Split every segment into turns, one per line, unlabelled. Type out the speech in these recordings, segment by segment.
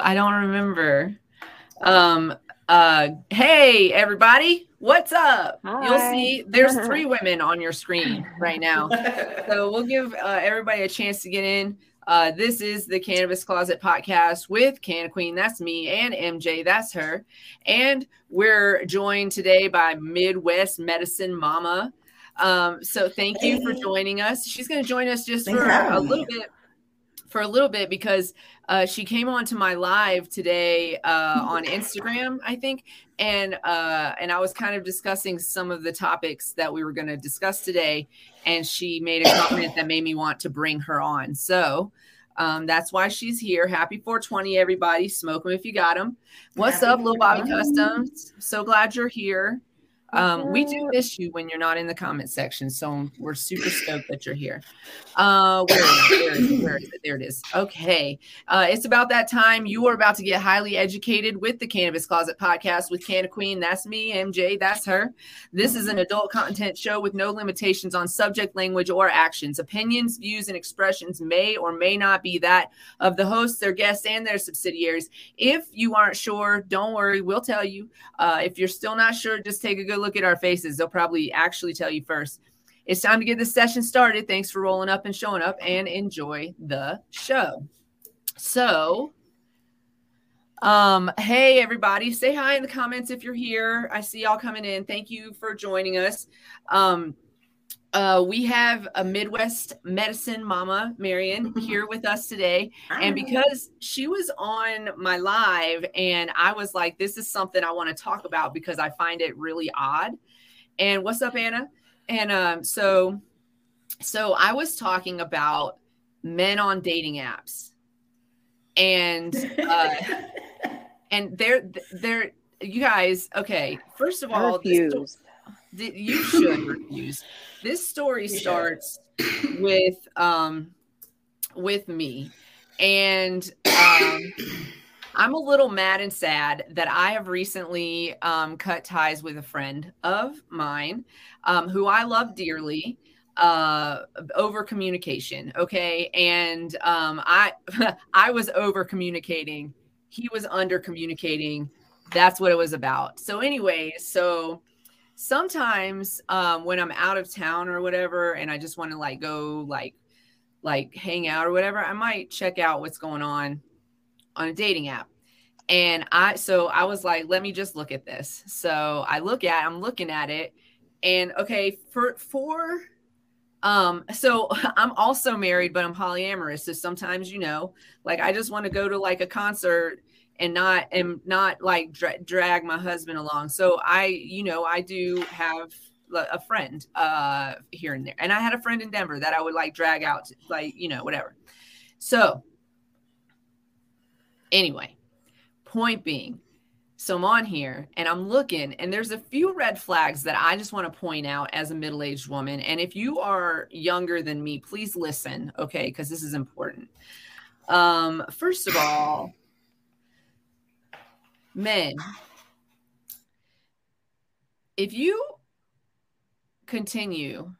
I don't remember. Um, uh, hey, everybody, what's up?
Hi.
You'll see there's three women on your screen right now. So we'll give uh, everybody a chance to get in. Uh, this is the Cannabis Closet podcast with Canna Queen, that's me, and MJ, that's her. And we're joined today by Midwest Medicine Mama. Um, so thank you for joining us. She's going to join us just
Thanks
for a little bit for a little bit because uh, she came onto my live today uh, on Instagram, I think, and uh, and I was kind of discussing some of the topics that we were going to discuss today, and she made a comment that made me want to bring her on. So. Um, that's why she's here. Happy 420, everybody. Smoke them if you got them. What's
Happy
up, Little Bobby Customs? So glad you're here. Um, we do miss you when you're not in the comment section, so we're super stoked that you're here. Uh, where is it? Where is it? Where is it? There it is. Okay, uh, it's about that time. You are about to get highly educated with the Cannabis Closet podcast with Canna Queen. That's me, MJ. That's her. This is an adult content show with no limitations on subject, language, or actions. Opinions, views, and expressions may or may not be that of the hosts, their guests, and their subsidiaries. If you aren't sure, don't worry. We'll tell you. Uh, if you're still not sure, just take a good look at our faces. They'll probably actually tell you first. It's time to get this session started. Thanks for rolling up and showing up and enjoy the show. So, um, hey everybody, say hi in the comments if you're here. I see y'all coming in. Thank you for joining us. Um, uh, we have a Midwest medicine mama, Marion, here with us today. And because she was on my live, and I was like, this is something I want to talk about because I find it really odd. And what's up, Anna? And um, so, so I was talking about men on dating apps, and uh, and they're they're you guys. Okay, first of all, this sto-
refuse.
th- you should refuse. This story starts with um with me, and um, I'm a little mad and sad that I have recently um, cut ties with a friend of mine um, who I love dearly uh over communication okay? And um i i was over communicating. He was under communicating. That's what it was about. So anyway so sometimes um when i'm out of town or whatever and i just want to like go like like hang out or whatever i might check out what's going on on a dating app. And i so i was like let me just look at this. So i look at i'm looking at it and okay for for um so i'm also married but i'm polyamorous so sometimes you know like i just want to go to like a concert and not and not like dra- drag my husband along so i you know i do have a friend uh here and there and i had a friend in denver that i would like drag out to, like you know whatever so anyway point being so I'm on here and I'm looking, and there's a few red flags that I just want to point out as a middle aged woman. And if you are younger than me, please listen, okay? Because this is important. Um, first of all, men, if you continue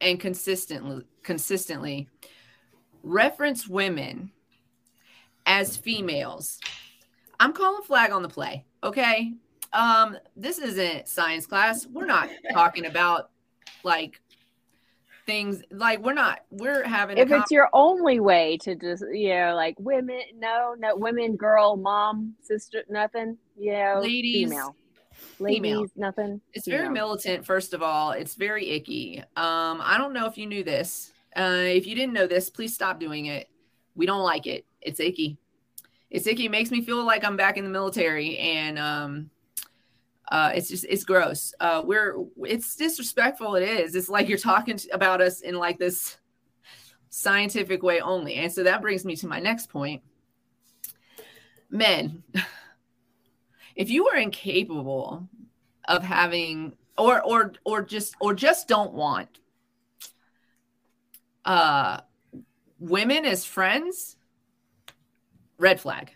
and consistently consistently reference women as females I'm calling flag on the play. Okay. Um, this isn't science class. We're not talking about like things like we're not we're having
If it's your only way to just, you know, like women, no, no, women, girl, mom, sister, nothing, you know,
Ladies,
female. Ladies,
female.
nothing.
it's very militant first of all. It's very icky. Um i don't know if you knew this. Uh if you didn't know this please stop doing it. We don't like it. It's icky. It's icky. It makes me feel like i'm back in the military and um uh it's just it's gross. Uh we're it's disrespectful it is. It's like you're talking about us in like this scientific way only. And so that brings me to my next point. Men if you are incapable of having or or or just or just don't want uh women as friends red flag.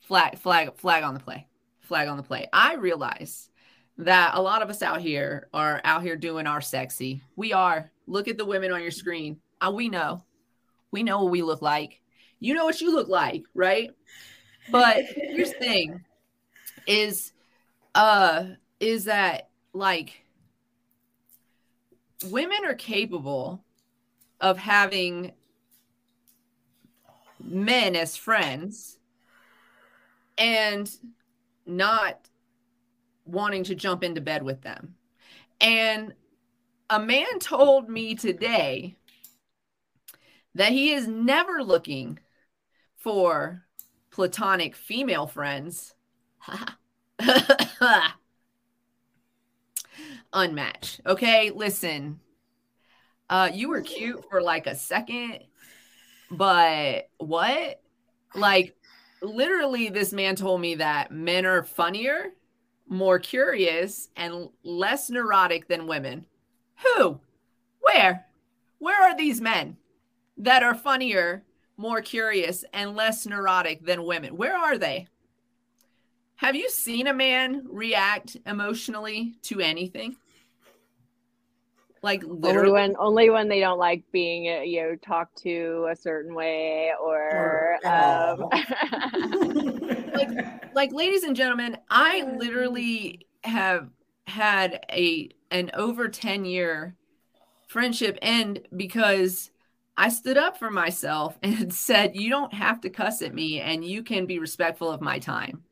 Flag flag flag on the play flag on the play i realize that a lot of us out here are out here doing our sexy. We are. Look at the women on your screen. Uh, we know. We know what we look like. You know what you look like, right? But here's the thing is uh is that like women are capable of having men as friends and not wanting to jump into bed with them. And a man told me today that he is never looking for platonic female friends. Unmatched. Okay, listen. Uh you were cute for like a second, but what? Like literally this man told me that men are funnier, more curious, and less neurotic than women. Who? Where? Where are these men that are funnier, more curious, and less neurotic than women? Where are they? Have you seen a man react emotionally to anything? Like
literally, only when only when they don't like being uh, you know talked to a certain way or, or um...
like like ladies and gentlemen, I literally have had a an over 10 year friendship end because I stood up for myself and said, You don't have to cuss at me and you can be respectful of my time.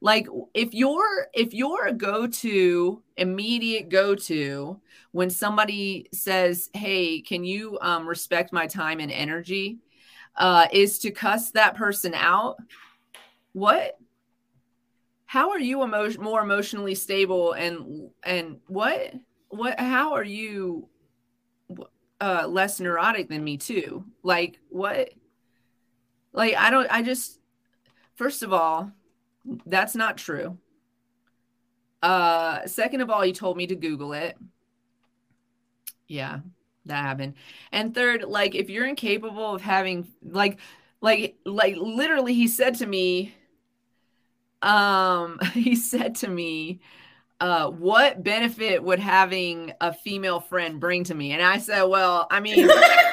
Like if you're if you're a go-to immediate go-to when somebody says, Hey, can you um, respect my time and energy? Uh, is to cuss that person out. What? how are you emo- more emotionally stable and and what what how are you uh less neurotic than me too like what like i don't i just first of all that's not true uh second of all you told me to google it yeah that happened and third like if you're incapable of having like like like literally he said to me um, he said to me, uh, what benefit would having a female friend bring to me? And I said, well, I mean,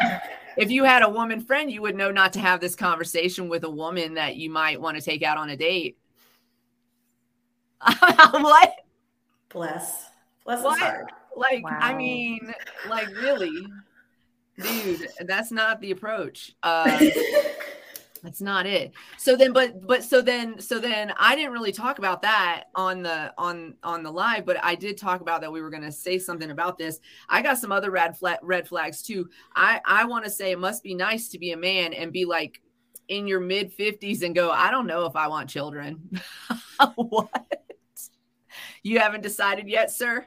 if you had a woman friend, you would know not to have this conversation with a woman that you might want to take out on a date. what?
Bless. Bless what? heart.
Like, wow. I mean, like really, dude, that's not the approach. Uh, that's not it. So then but but so then so then i didn't really talk about that on the on on the live but i did talk about that we were going to say something about this. I got some other red flag red flags too. I i want to say it must be nice to be a man and be like in your mid 50s and go i don't know if i want children. What? You haven't decided yet sir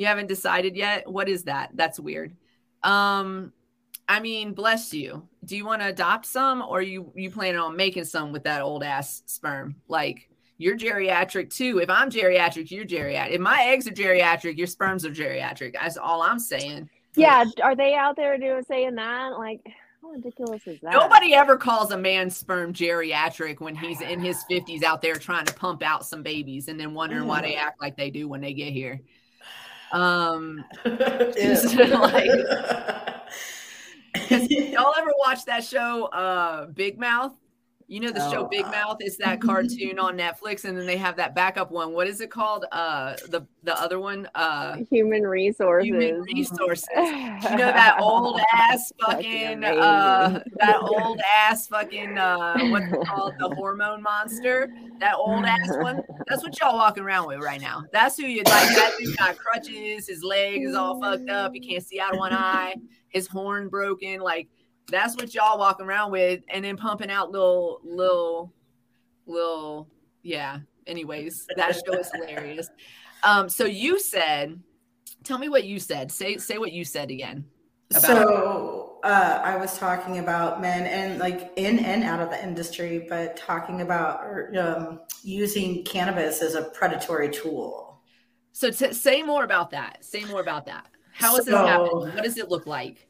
you haven't decided yet what is that that's weird um I mean, bless you. Do you want to adopt some or you you planning on making some with that old ass sperm? Like you're geriatric too. If I'm geriatric, you're geriatric. If my eggs are geriatric, your sperms are geriatric. That's all I'm saying.
Yeah, are they out there doing saying that? Like how ridiculous is that?
Nobody ever calls a man's sperm geriatric when he's in his 50s out there trying to pump out some babies and then wondering why they act like they do when they get here. Um like y'all ever watch that show, uh, Big Mouth? You know the oh, show Big Mouth is that cartoon on Netflix, and then they have that backup one. What is it called? Uh, the the other one, uh,
Human Resources.
Human Resources. you know that old ass fucking uh, that old ass fucking uh, what's it called? The hormone monster. That old ass one. That's what y'all walking around with right now. That's who you like. That dude got crutches. His leg is all fucked up. He can't see out of one eye. His horn broken. Like that's what y'all walking around with, and then pumping out little, little, little. Yeah. Anyways, that show is hilarious. Um, so you said, tell me what you said. Say say what you said again.
so uh, I was talking about men and like in and out of the industry, but talking about um, using cannabis as a predatory tool.
So to say more about that. Say more about that. How is so, it happening? What does it look like?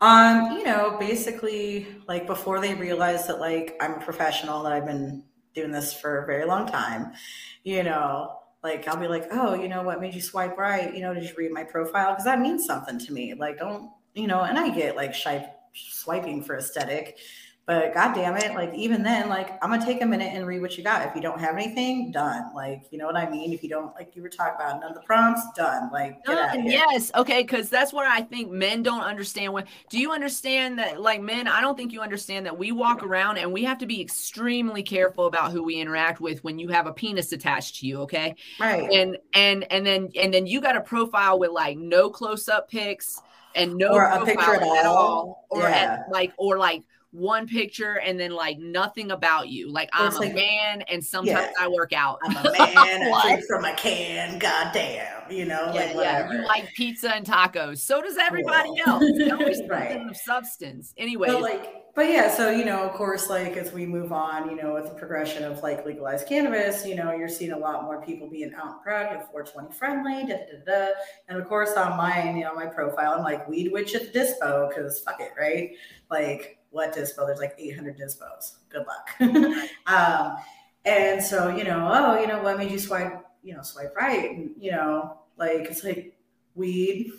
Um, you know, basically, like before they realize that like I'm a professional, that I've been doing this for a very long time, you know, like I'll be like, oh, you know, what made you swipe right? You know, did you read my profile? Because that means something to me. Like, don't you know? And I get like shy swiping for aesthetic, But god damn it, like even then, like I'm gonna take a minute and read what you got. If you don't have anything, done. Like, you know what I mean? If you don't like you were talking about none of the prompts, done. Like
done. yes, okay, because that's what I think men don't understand when do you understand that like men, I don't think you understand that we walk around and we have to be extremely careful about who we interact with when you have a penis attached to you, okay?
Right.
And and and then and then you got a profile with like no close-up pics and no
or a picture at all, all
or yeah. at, like or like one picture and then like nothing about you. Like I'm a man and sometimes yeah. I work out.
I'm a man, I drink from a can. Goddamn, you know,
yeah, like yeah. You like pizza and tacos. So does everybody else. Always right. of substance. Anyway,
like but yeah, so you know, of course, like as we move on, you know, with the progression of like legalized cannabis, you know, you're seeing a lot more people being out and proud, know, 420 friendly, da, da, da, and of course on mine, you know, my profile, I'm like weed witch at the dispo because fuck it, right? Like what dispo? There's like 800 dispos. Good luck. um, and so you know, oh, you know, what made you swipe, you know, swipe right? And you know, like it's like weed.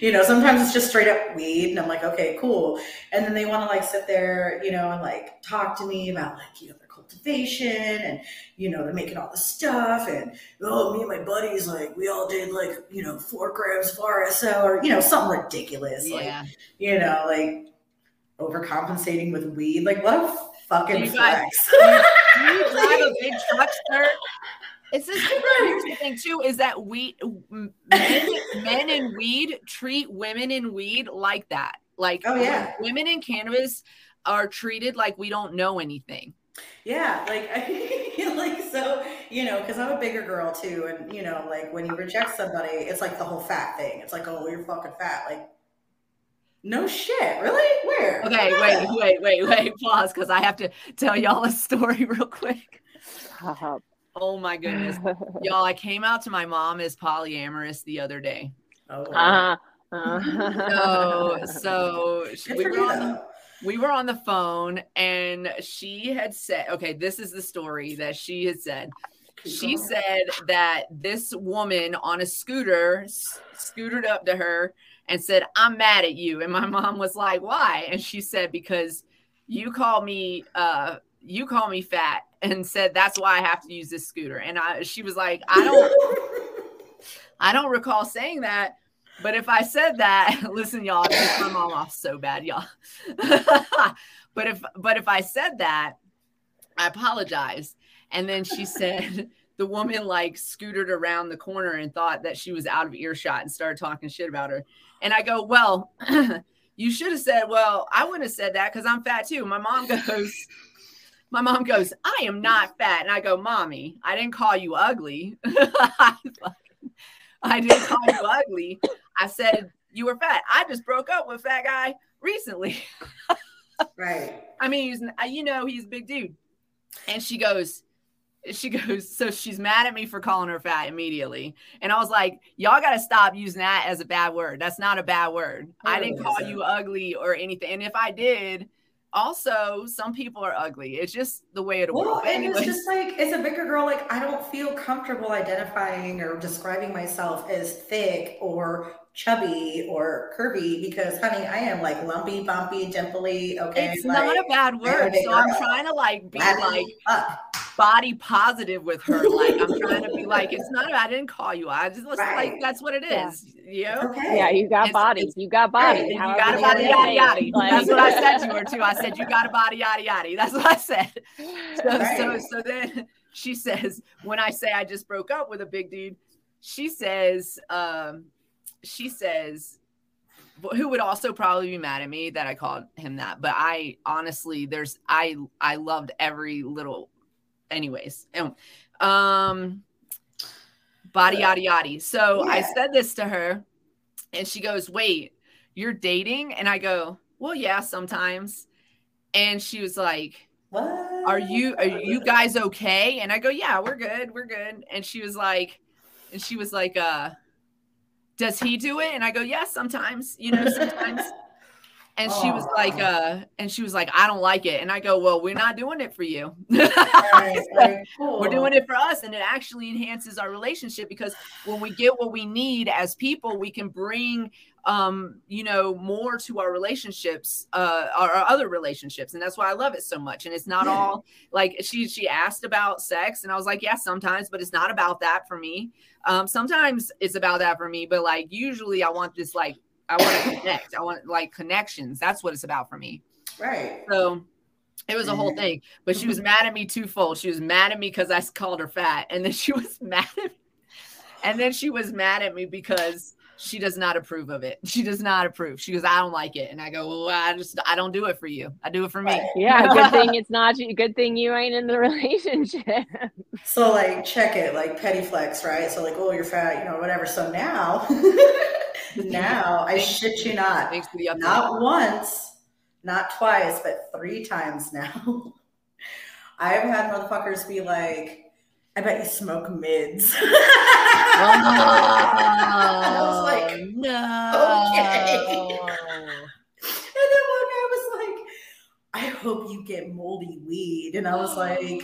you know, sometimes it's just straight up weed, and I'm like, okay, cool. And then they want to like sit there, you know, and like talk to me about like, you know, their cultivation and you know, they're making all the stuff and oh me and my buddies, like we all did like, you know, four grams of RSO or, you know, something ridiculous. Yeah. Like, you know, like overcompensating with weed. Like what a fucking flex.
Guys, do you drive a big truck, sir? It's this here's the thing too is that we men, men in weed treat women in weed like that. Like
oh yeah,
women in cannabis are treated like we don't know anything.
Yeah, like I like so you know because I'm a bigger girl too, and you know like when you reject somebody, it's like the whole fat thing. It's like oh you're fucking fat, like. No shit, really? Where?
Okay, wait, wait, wait, wait. Pause, because I have to tell y'all a story real quick. Oh my goodness. Y'all, I came out to my mom as polyamorous the other day.
Oh. Uh-huh.
Uh-huh. so so we were, on the, we were on the phone and she had said, okay, this is the story that she had said. She said that this woman on a scooter scootered up to her and said, I'm mad at you. And my mom was like, Why? And she said, Because you call me uh you call me fat and said that's why I have to use this scooter. And I she was like, I don't I don't recall saying that. But if I said that, listen, y'all, I my mom off so bad, y'all. but if but if I said that, I apologize. And then she said the woman like scooted around the corner and thought that she was out of earshot and started talking shit about her. And I go, Well, you should have said, Well, I wouldn't have said that because I'm fat too. My mom goes, my mom goes, I am not fat. And I go, Mommy, I didn't call you ugly. I didn't call you ugly. I said you were fat. I just broke up with fat guy recently.
right.
I mean, he's, you know, he's a big dude. And she goes, she goes, so she's mad at me for calling her fat immediately. And I was like, y'all got to stop using that as a bad word. That's not a bad word. I didn't call you ugly or anything. And if I did, also some people are ugly it's just the way it works.
well, and it's just like as a bigger girl like i don't feel comfortable identifying or describing myself as thick or chubby or curvy because honey i am like lumpy bumpy dimply okay
it's
like,
not a bad word so i'm trying to like be like up body positive with her. Like I'm trying to be like, it's not. I didn't call you. I just right. like that's what it is. Yeah.
Okay. Yeah, you got bodies. You got bodies.
Right. You got a body. Yada yada. Like, that's what I said to her too. I said you got a body. Yada yada. That's what I said. So right. so so then she says when I say I just broke up with a big dude, she says um she says who would also probably be mad at me that I called him that. But I honestly, there's I I loved every little anyways, um, body yada yada. So yeah. I said this to her, and she goes, "Wait, you're dating?" And I go, "Well, yeah, sometimes." And she was like,
"What?
Are you are you guys okay?" And I go, "Yeah, we're good, we're good." And she was like, and she was like, "Uh." Does he do it? And I go, yes, yeah, sometimes, you know, sometimes. and she was like uh and she was like i don't like it. And i go well we're not doing it for you.
Right, right, cool.
we're doing it for us and it actually enhances our relationship because when we get what we need as people we can bring um you know more to our relationships uh our, our other relationships and that's why i love it so much. And it's not
Yeah.
all like she she asked about sex and i was like yeah sometimes but it's not about that for me. Um sometimes it's about that for me but like usually i want this like i want to connect i want like connections that's what it's about for me
Right.
so it was a whole thing. But she was mad at me twofold. She was mad at me because I called her fat. And then she was mad at me. And then she was mad at me because she does not approve of it. She does not approve. She goes, I don't like it. And I go, Well, I just I don't do it for you. I do it for me.
Yeah, good thing it's not you. Good thing you ain't in the relationship.
So like check it, like petty flex, right? So like, oh, you're fat, you know, whatever. So now, now I shit you not,
Thanks for the update.
not once, not twice, but three times now. I have had motherfuckers be like, I bet you smoke mids. And I was oh, like,
Oh, no.
okay. And then one guy was like, I hope you get moldy weed. And I was like,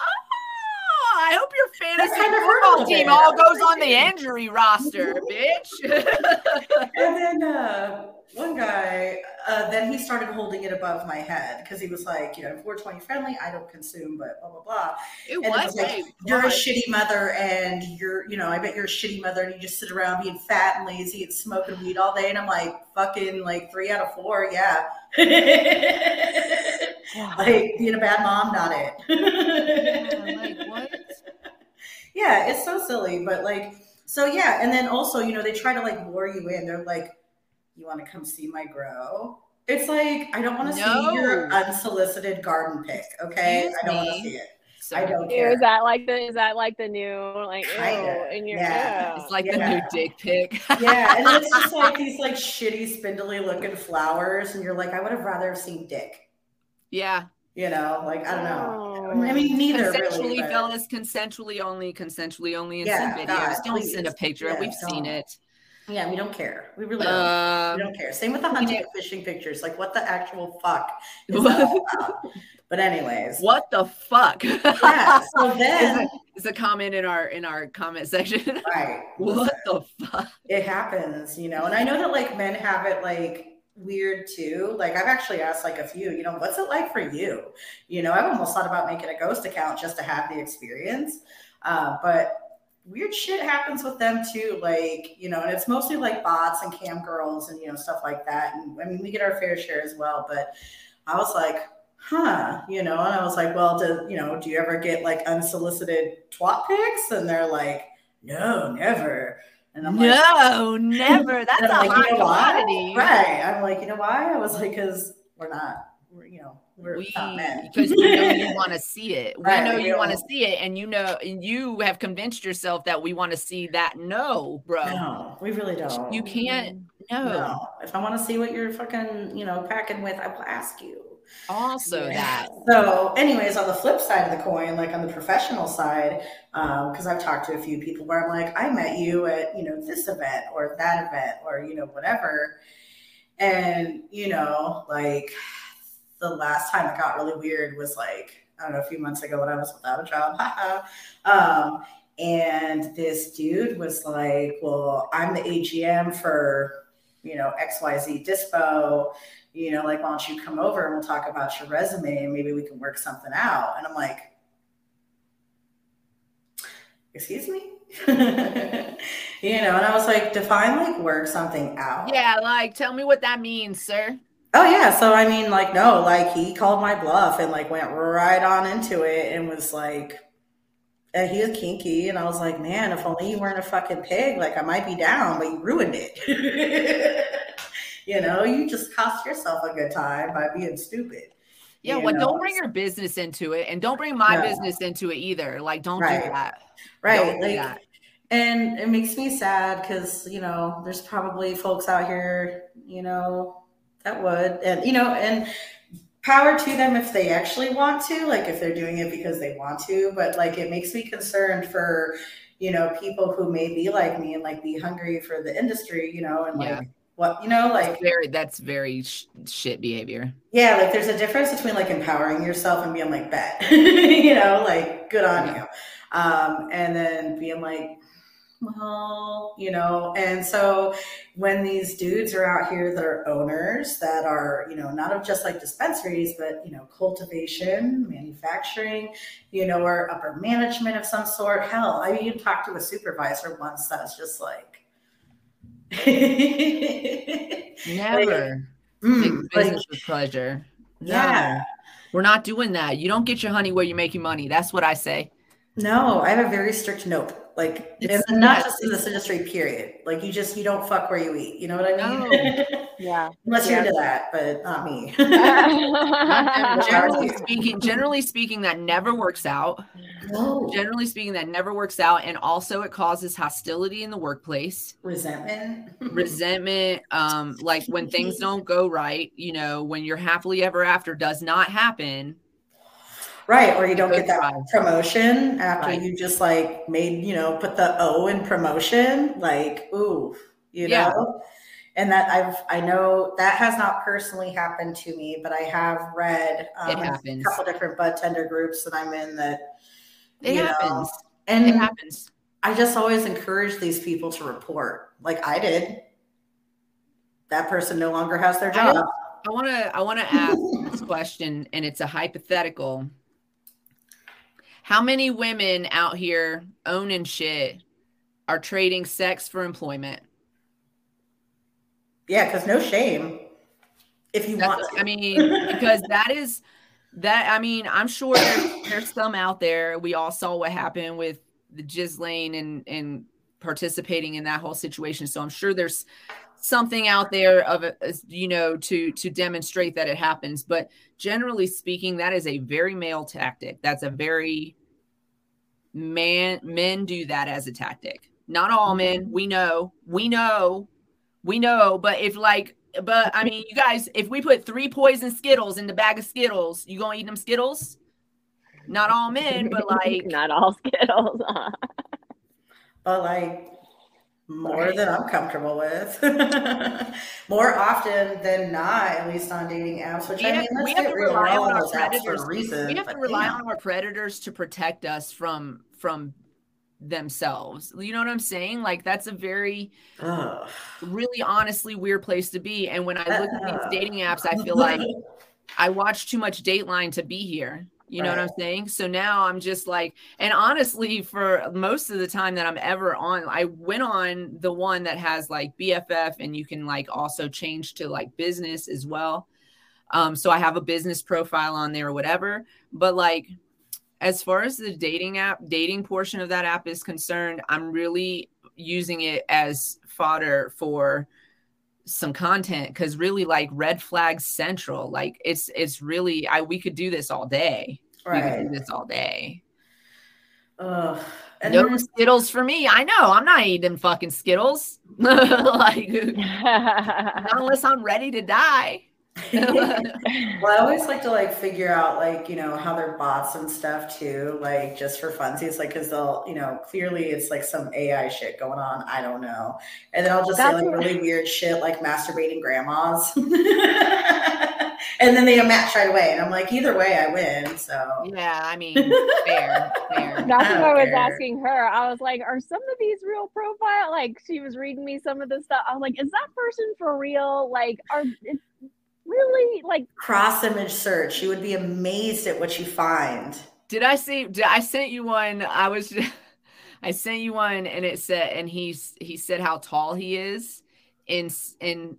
Oh, I hope your fantasy
kind of
football team
bit.
all goes on the injury roster, bitch.
and then uh, one guy, uh, then he started holding it above my head because he was like, you know, 420 friendly, I don't consume, but blah, blah, blah.
it
And it
was
was like, you're a shitty mother and you're, you know, I bet you're a shitty mother and you just sit around being fat and lazy and smoking weed all day. And I'm like, fucking like three out of four, yeah. like being a bad mom, not it.
Yeah, like what?
Yeah, it's so silly, but like, so yeah, and then also, you know, they try to like lure you in. They're like, "You want to come see my grow?" It's like I don't want to
No.
see your unsolicited garden pic. Okay,
Excuse
I don't want to see it.
So
I don't care.
is that like the is that like the new like
Kinda,
in your
yeah.
ew.
It's like the new dick pic.
yeah, and it's just like these like shitty, spindly looking flowers, and you're like, I would have rather seen dick.
yeah.
You know, like I don't know.
Oh.
I mean, neither
Consensually,
really. but-
fellas, consensually only, consensually only, and
Yeah,
send videos.
God,
don't send a picture.
Yeah,
We've seen
don't.
it.
Yeah, we don't care. We really don't. we
Um,
don't care. Same with the hunting and fishing pictures. Like, what the actual fuck is that all about? But anyways,
what the fuck?
yeah. So then,
It's a comment in our in our comment section.
right,
what the fuck?
it happens, you know. And I know that like men have it like weird too. Like I've actually asked like a few, you know, what's it like for you? You know, I've almost thought about making a ghost account just to have the experience. Uh, but weird shit happens with them too. Like, you know, and it's mostly like bots and cam girls and you know, stuff like that. And I mean we get our fair share as well. But I was like, huh, you know, and I was like, well, do you know, do you ever get like unsolicited twat pics? And they're like, no, never. And I'm like,
No, never. That's a
like, you know
commodity.
Right. I'm like, you know why? I was like, because we're not, we're, you know, we're
We
not men.
because we know you want to see it. We
Right,
know you want to see it, and you know, and you have convinced yourself that we want to see that. No, bro,
No, we really don't.
you can't. No.
No. If I want to see what you're fucking, you know, packing with, I will ask you.
Also,
Yeah.
that
So, anyways, on the flip side of the coin, like on the professional side, because I've talked to a few people where I'm like, I met you at, you know, this event or that event or, you know, whatever. And, you know, like the last time it got really weird was like, I don't know, a few months ago when I was without a job. um, and this dude was like, Well, I'm the AGM for, you know, XYZ Dispo you know, like, why don't you come over and we'll talk about your resume and maybe we can work something out. And I'm like, excuse me? you know, and I was like, define like work something out.
yeah, like tell me what that means, sir.
Oh yeah. So I mean, like, no, like he called my bluff and like went right on into it and was like, uh, he was kinky, and I was like, man, if only you weren't a fucking pig, like I might be down, but you ruined it. you know, you just cost yourself a good time by being stupid.
Yeah, well,
know?
don't bring your business into it, and don't bring my
No.
business into it either. Like, don't
Right.
do that.
right
do
like
that.
and it makes me sad because you know there's probably folks out here you know that would and you know and power to them if they actually want to like if they're doing it because they want to but like it makes me concerned for you know people who may be like me and like be hungry for the industry you know and like
Yeah.
What you know, like
That's very that's very sh- shit behavior.
yeah, like there's a difference between like empowering yourself and being like bet, you know, like good on you, um, and then being like, well, you know, and so when these dudes are out here that are owners that are, you know, not of just like dispensaries, but you know, cultivation, manufacturing, you know, or upper management of some sort. Hell, I even talked to a supervisor once that's just like.
Never.
Mm, like,
business with pleasure. No.
yeah.
We're not doing that. You don't get your honey where you're making money. That's what I say.
No, I have a very strict nope. Like,
It's
and not just in this industry, period. Like, you just you don't fuck where you eat. You know what I mean?
Yeah.
Unless
Yeah.
you're into that, but not me.
Generally speaking, generally speaking, that never works out.
no
Generally speaking, that never works out. And also it causes hostility in the workplace,
resentment.
resentment, um, like when things don't go right, you know, when your happily ever after does not happen.
Right, or you don't get that promotion after
Right.
you just like made you know put the O in promotion. Like, ooh, you
Yeah.
know. And that I've I know that has not personally happened to me, but I have read um,
happens.
a couple different bud tender groups that I'm in that
It
You know,
happens.
and
It happens.
I just always encourage these people to report, like I did. That person no longer has their job.
I want to I want to ask this question and it's a hypothetical. How many women out here owning shit are trading sex for employment?
Yeah, because no shame. If you
That's,
want to.
I mean, because that is that. I mean, I'm sure there's, there's some out there. We all saw what happened with the Ghislaine and and participating in that whole situation. So I'm sure there's something out there of uh, a, you know to to demonstrate that it happens. But generally speaking, that is a very male tactic. That's a very man men do that as a tactic. Not all men. We know. We know. We know. But if like but I mean, you guys, if we put three poison Skittles in the bag of Skittles, you gonna eat them Skittles? Not all men, but like,
not all Skittles.
but like more
Right.
than I'm comfortable with. more often than not, at least on dating apps, which
we
I
have,
mean, let's
we have
get
to
real,
rely on our
those apps for
predators.
reason.
We have to rely
damn.
on our predators to protect us from from themselves. You know what I'm saying? Like that's a very
Ugh.
really honestly weird place to be. And when I look at these uh-huh. dating apps, I feel like I watch too much Dateline to be here. You know what I'm saying? So now I'm just like, and honestly, for most of the time that I'm ever on, I went on the one that has like BFF and you can like also change to like business as well. Um, so I have a business profile on there or whatever. But like, as far as the dating app, dating portion of that app is concerned, I'm really using it as fodder for some content because really like red flag central like it's it's really i we could do this all day. We could
right.
do this all day.
Ugh. And
no
then-
skittles for me. I know i'm not eating fucking skittles. Like not unless i'm ready to die
Well, I always like to like figure out like you know how they're bots and stuff too, like just for funsies, like because they'll you know clearly it's like some AI shit going on. I don't know, and then I'll just
That's
say like
what-
really weird shit like masturbating grandmas, and then they match right away, and I'm like either way I win. So
yeah i mean fair fair
That's
I
what I was
care.
asking her. I was like, are some of these real profile? Like she was reading me some of the stuff. I was like, is that person for real? Like, are it's really like
cross image search, you would be amazed at what you find.
did i see did i sent you one i was i sent you one and it said and he's he said how tall he is in in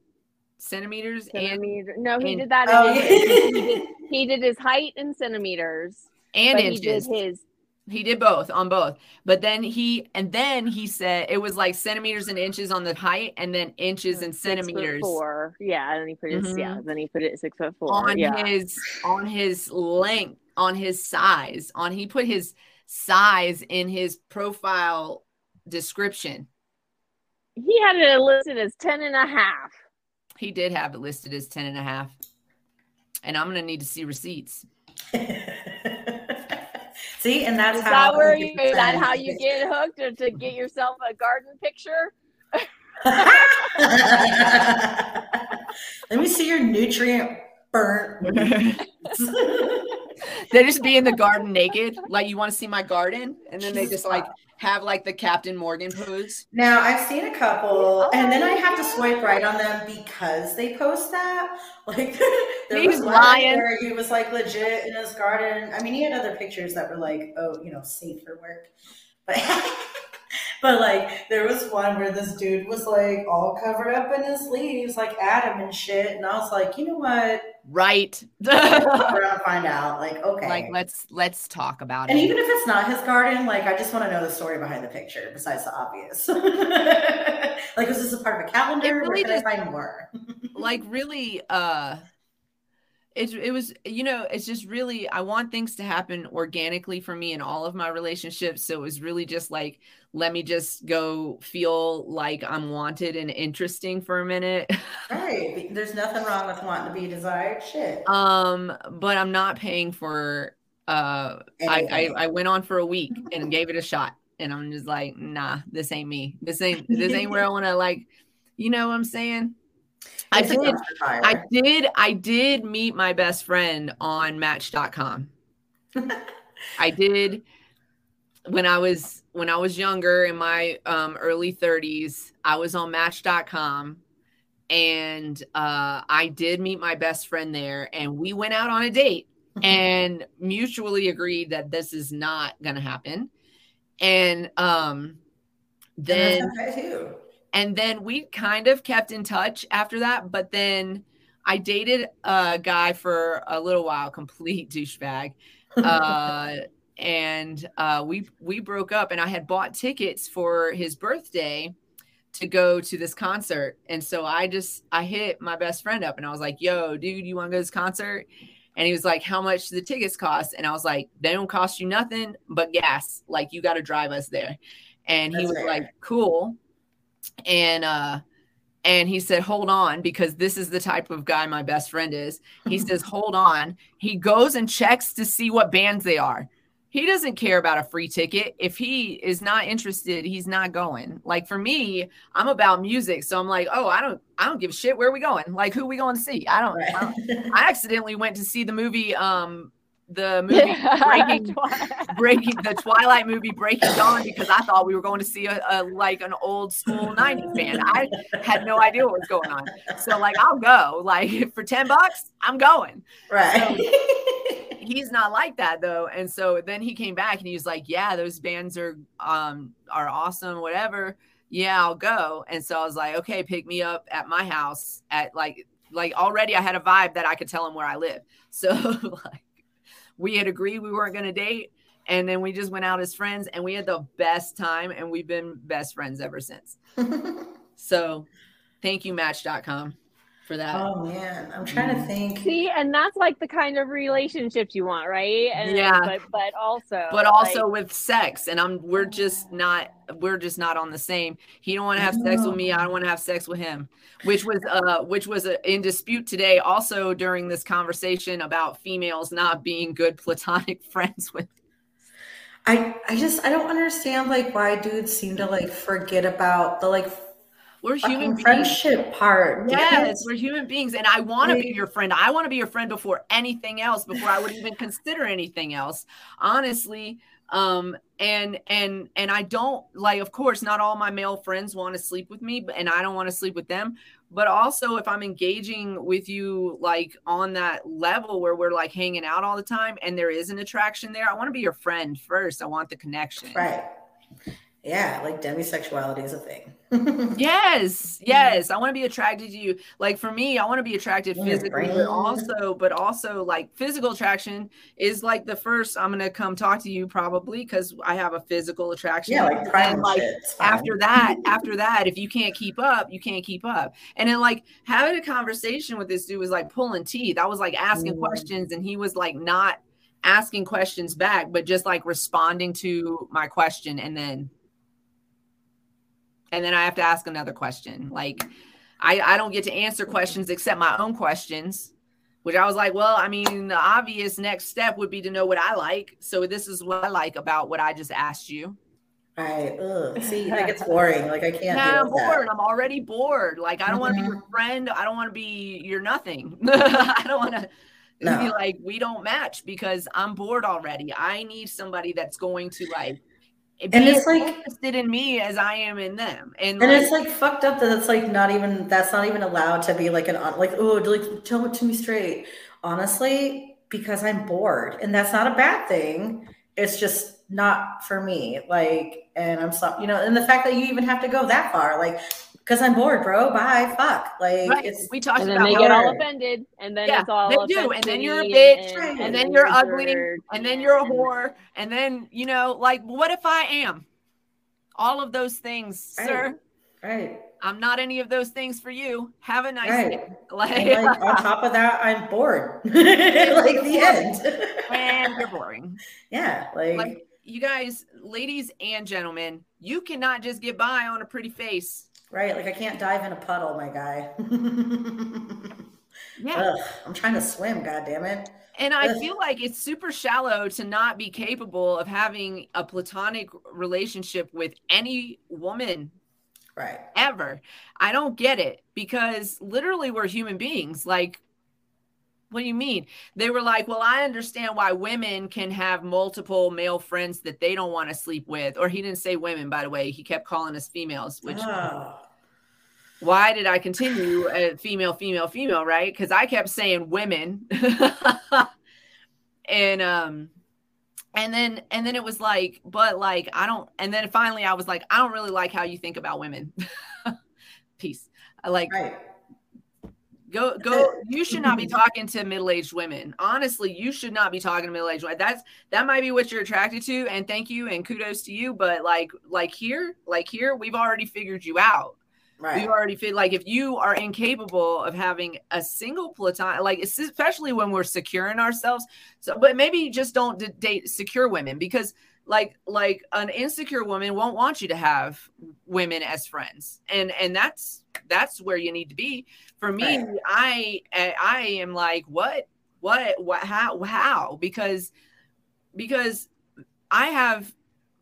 centimeters and?
No, he
and-
did that.
Oh,
in
yeah.
he, did, he did his height in centimeters,
and inches
he did his
He did both on both. But then he and then he said it was like centimeters and inches on the height and then inches and
six foot
centimeters
four. Yeah, and then he put his mm-hmm. yeah. Then he put it six foot four.
on
yeah.
his on his length, on his size. On he put his size in his profile description.
he had it listed as 10 and a half.
He did have it listed as 10 and a half. And I'm gonna need to see receipts.
See, and that's
Is
how
that where you
get
that how you get hooked or to get yourself a garden picture?
Let me see your nutrient burnt.
they just be in the garden naked. Like, you want to see my garden? And then they just like have like the Captain Morgan pose.
Now I've seen a couple, oh, and then I have to swipe right on them because they post that. Like there
He's
was
lying.
where he was like legit in his garden. I mean, he had other pictures that were like, oh, you know, safe for work, but. But like there was one where this dude was like all covered up in his leaves, like Adam and shit. And I was like, you know what?
Right.
We're gonna find out. Like, okay.
like let's let's talk about
and
it.
And even if it's not his garden, like I just want to know the story behind the picture, besides the obvious. like, was this a part of a calendar?
It really
Where can
just-
I find more?
like really uh it, it was you know it's just really i want things to happen organically for me in all of my relationships so it was really just like let me just go feel like i'm wanted and interesting for a minute
right. There's nothing wrong with wanting to be desired. Shit.
um but i'm not paying for uh I, I i went on for a week and gave it a shot and i'm just like nah this ain't me this ain't this ain't where i want to like you know what i'm saying i did. I did I did meet my best friend on match.com. I did when I was when I was younger in my um, early 30s, I was on match.com and uh, I did meet my best friend there and we went out on a date and mutually agreed that this is not going to happen. And um
And
then
too.
And then we kind of kept in touch after that but then i dated a guy for a little while complete douchebag. Uh and uh we we broke up and i had bought tickets for his birthday to go to this concert. And so i just i hit my best friend up and i was like yo dude you want to go to this concert? And he was like how much do the tickets cost? And i was like they don't cost you nothing but gas. Like you got to drive us there. And he was like cool and uh and he said hold on because this is the type of guy my best friend is. He says hold on. He goes and checks to see what bands they are. He doesn't care about a free ticket. If he is not interested he's not going. Like for me i'm about music so i'm like oh i don't i don't give a shit where are we going. Like who we going to see? I don't, I, don't. I accidentally went to see the movie um the movie breaking breaking the Twilight movie Breaking Dawn because I thought we were going to see a, a like an old school 90s band. I had no idea what was going on. So like I'll go. Like for 10 bucks, I'm going.
right.
He's not like that though. And so then he came back and he was like, Yeah, those bands are um are awesome, whatever. Yeah, I'll go. And so I was like, okay, pick me up at my house at like like already I had a vibe that I could tell him where I live. So like we had agreed we weren't gonna date. And then we just went out as friends and we had the best time and we've been best friends ever since. So thank you, match.com, for that.
oh man, I'm trying to think.
See, and that's like the kind of relationships you want, right? And
Yeah.
but but also
but also
like,
with sex and i'm we're just not we're just not on the same he don't want to have sex with me i don't want to have sex with him which was uh which was uh in dispute today also during this conversation about females not being good platonic friends with
I I just I don't understand like why dudes seem to like forget about the like
we're human beings
friendship part.
Yes, we're human beings, and I want to be your friend. I want to be your friend before anything else, before I would even consider anything else. Honestly, um, and and and I don't like. Of course, not all my male friends want to sleep with me, but and I don't want to sleep with them. But also, if I'm engaging with you like on that level where we're like hanging out all the time, and there is an attraction there, I want to be your friend first. I want the connection.
Right. Yeah, like demisexuality is a thing.
Yes, yes. I want to be attracted to you. Like for me, I want to be attracted
Yeah,
physically, but also, but also like physical attraction is like the first I'm gonna come talk to you probably because I have a physical attraction.
Yeah, like
And like
shit. it's fine.
after that, after that, if you can't keep up, you can't keep up. And then like having a conversation with this dude was like pulling teeth. I was like asking
Mm.
questions and he was like not asking questions back, but just like responding to my question and then and then I have to ask another question. Like I, I don't get to answer questions except my own questions, which I was like, well, I mean, the obvious next step would be to know what I like. So this is what I like about what I just asked you.
Right. Ugh. See, that gets boring. Like I can't.
Yeah, I'm
with that.
bored. I'm already bored. Like I don't want to be your mm-hmm. friend. I don't want to be your nothing. I don't want to be like we don't match because I'm bored already. I need somebody that's going to like
And it's like-
interested in me as I am in them. And,
And
like,
it's like fucked up that it's like not even that's not even allowed to be like an like oh like tell it to me straight. Honestly, because I'm bored, and that's not a bad thing. It's just not for me. Like, and I'm so you know, and the fact that you even have to go that far, like, because I'm bored, bro. Bye, fuck. Like,
right,
it's
we talked
And then
about
they get all offended, and then
Yeah,
it's all
they do, and then you're a bitch,
and
and then you're
you're
ugly,
jerk,
and then you're a whore, and then you know, like, what if I am? All of those things, sir.
right,
I'm not any of those things for you. Have a nice
right.
day. Like,
like on top of that, I'm bored. like the end.
and you're boring.
yeah, like,
Like you guys, ladies and gentlemen, you cannot just get by on a pretty face.
Right. Like I can't dive in a puddle, my guy.
Yeah.
Ugh, I'm trying to swim. God damn it.
And I
Ugh.
feel like it's super shallow to not be capable of having a platonic relationship with any woman
Right.
ever. I don't get it because literally we're human beings. Like, what do you mean? They were like, well, I understand why women can have multiple male friends that they don't want to sleep with. Or he didn't say women, by the way. He kept calling us females, which
Oh,
why did I continue uh, female, female, female, right? Because I kept saying women. and um and then and then it was like, but like I don't and then finally I was like, I don't really like how you think about women. Peace. I like
right.
Go go you should not be talking to middle-aged women. Honestly, you should not be talking to middle-aged women. That's that might be what you're attracted to, and thank you and kudos to you. But like like here, like here, we've already figured you out.
Right.
We already feel like if you are incapable of having a single platonic, like especially when we're securing ourselves. So, but maybe you just don't date secure women because, like, like an insecure woman won't want you to have women as friends, and and that's that's where you need to be. For me,
Right.
I I am like what what what how how because because I have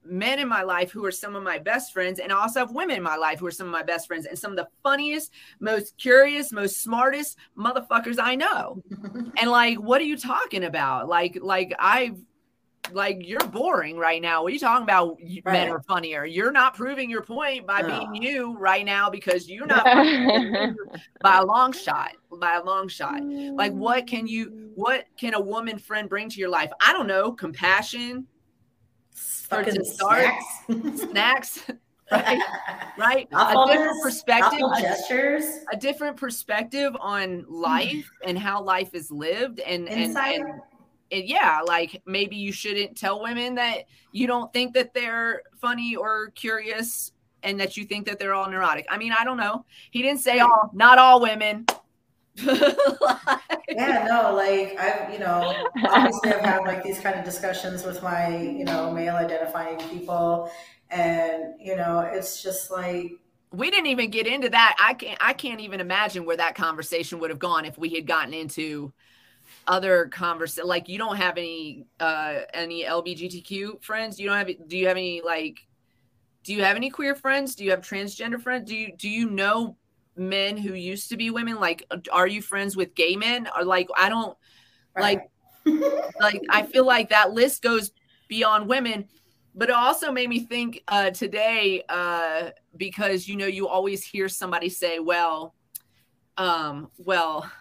men in my life who are some of my best friends, and I also have women in my life who are some of my best friends, and some of the funniest, most curious, most smartest motherfuckers I know. And like, what are you talking about? Like, like I've like you're boring right now. What are you talking about? You- Men are funnier. You're not proving your point by
No.
being you right now because you're not by a long shot. By a long shot. Like, what can you? What can a woman friend bring to your life? I don't know. Compassion, to start,
snacks.
snacks, right? Right? A
Thoughtfulness,
different perspective, a,
gestures.
a different perspective on life and how life is lived, and and,
Insight.
and and yeah, like maybe you shouldn't tell women that you don't think that they're funny or curious and that you think that they're all neurotic. I mean, I don't know. He didn't say all, not all women.
yeah, no, like I've, you know, obviously I've had like these kind of discussions with my, you know, male identifying people, and you know, it's just like,
we didn't even get into that. I can't I can't even imagine where that conversation would have gone if we had gotten into other convers like you don't have any uh any LGBTQ friends? You don't have do you have any like do you have any queer friends? Do you have transgender friends? Do you do you know men who used to be women? Like are you friends with gay men? Or like I don't like like I feel like that list goes beyond women. But it also made me think uh, today uh, because you know you always hear somebody say, "Well, um, well,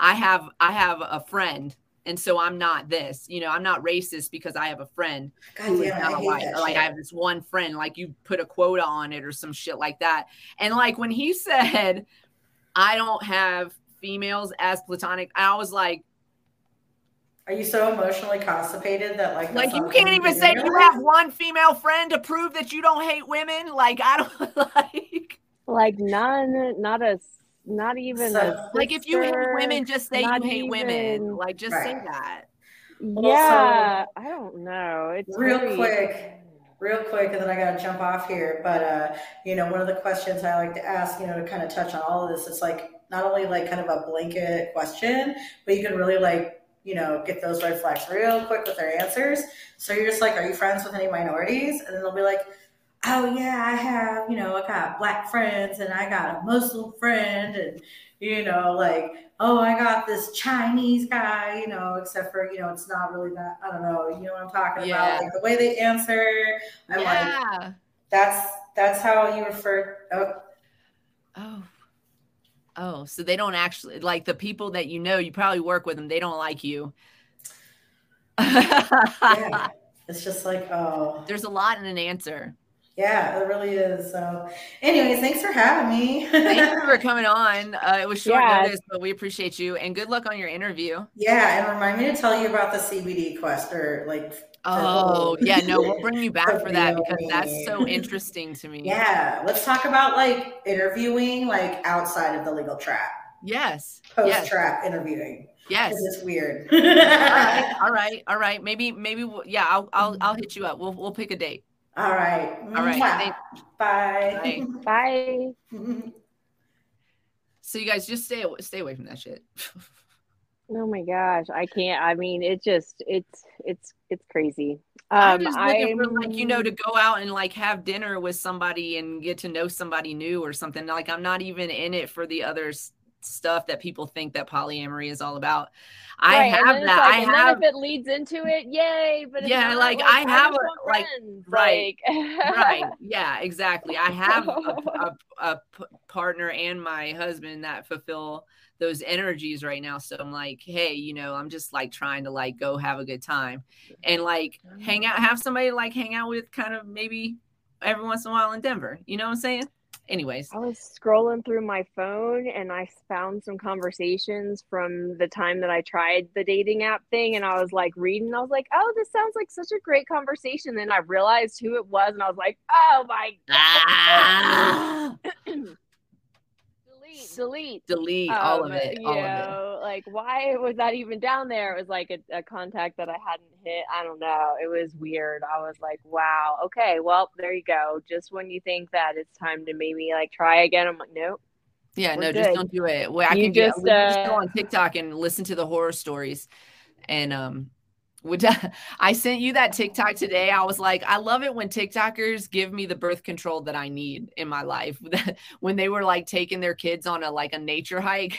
I have I have a friend, and so I'm not this. You know, I'm not racist because I have a friend
God
who is
damn it, I
not
hate
white. like
shit.
I have this one friend, like you put a quota on it or some shit like that. And like when he said, "I don't have females as platonic," I was like.
Are you so emotionally constipated that like,
Like you can't even say you have one female friend to prove that you don't hate women. Like I don't like
like none, not a, not even
So-
a
like if you hate women, just say you
not
hate women. Like just say that.
Yeah, I don't know. It's
Real
very-
quick, real quick, and then I got to jump off here. But uh, you know, one of the questions I like to ask, you know, to kind of touch on all of this, it's like not only like kind of a blanket question, but you can really like, you know, get those red flags real quick with their answers. So you're just like, are you friends with any minorities? And then they'll be like, oh yeah, I have, you know, I got black friends and I got a Muslim friend and you know, like, oh, I got this Chinese guy, you know, except for, you know, it's not really that, I don't know, you know what I'm talking yeah. about? Like the way they answer, I'm yeah. like, that's, that's how you refer. Oh.
oh. Oh, so they don't actually like the people that you know, you probably work with them, they don't like you.
yeah. It's just like, oh.
There's a lot in an answer.
Yeah, it really is. So, anyways, thanks for having me.
Thank you for coming on. Uh, it was short yeah. notice, but we appreciate you and good luck on your interview.
Yeah, and remind me to tell you about the CBD quest or like.
Oh yeah, no, we'll bring you back for that because that's so interesting to me.
Yeah, let's talk about like interviewing like outside of the legal trap.
Yes.
Post trap yes. interviewing.
Yes,
it's weird.
all right, all right, all right. Maybe, maybe, yeah. I'll, I'll, I'll hit you up. We'll, we'll pick a date.
All right.
All right.
Bye.
Bye.
Bye. So you guys just stay stay away from that shit.
oh my gosh, I can't. I mean, it just it's it's it's crazy.
Um, I'm just looking I'm, for like you know to go out and like have dinner with somebody and get to know somebody new or something. Like I'm not even in it for the others stuff that people think that polyamory is all about. I right, have that.
Like,
I have.
if it leads into it, yay! But
yeah, like, I have a, like right, right, yeah, exactly. I have a, a, a p- partner and my husband that fulfill those energies right now. So I'm like, hey, you know, I'm just like trying to like go have a good time and like hang out, have somebody like hang out with, kind of maybe every once in a while in Denver. You know what I'm saying? Anyways.
I was scrolling through my phone and i found some conversations from the time that i tried the dating app thing and i was like reading i was like oh this sounds like such a great conversation. Then i realized who it was and i was like oh my god. delete, delete,
delete um, all of it.
All you know, it. like why was that even down there? It was like a, a, contact that I hadn't hit. I don't know. It was weird. I was like, wow, okay, well, there you go. Just when you think that it's time to maybe like try again, I'm like, nope.
Yeah, no, good. just don't do it. Well, I you can just, get, uh, just go on TikTok and listen to the horror stories, and um, which I sent you that TikTok today. I was like, I love it when TikTokers give me the birth control that I need in my life. when they were like taking their kids on a like a nature hike.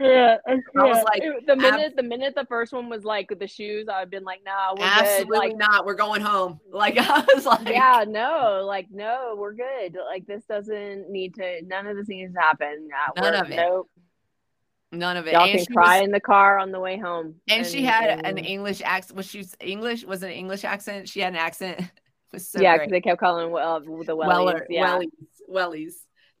yeah, I was like, the minute the minute the first one was like the shoes, I've been like, no, nah,
absolutely
like,
not. We're going home. Like I was like,
yeah, no, like no, we're good. Like this doesn't need to. None of this needs to happen.
None of it. Nope. None of it.
Y'all and can cry was, in the car on the way home.
And, and she had and, an English accent. Was she English? Was it an English accent? She had an accent.
Was So yeah, because they kept calling well the wellies. Weller,
yeah. wellies, wellies.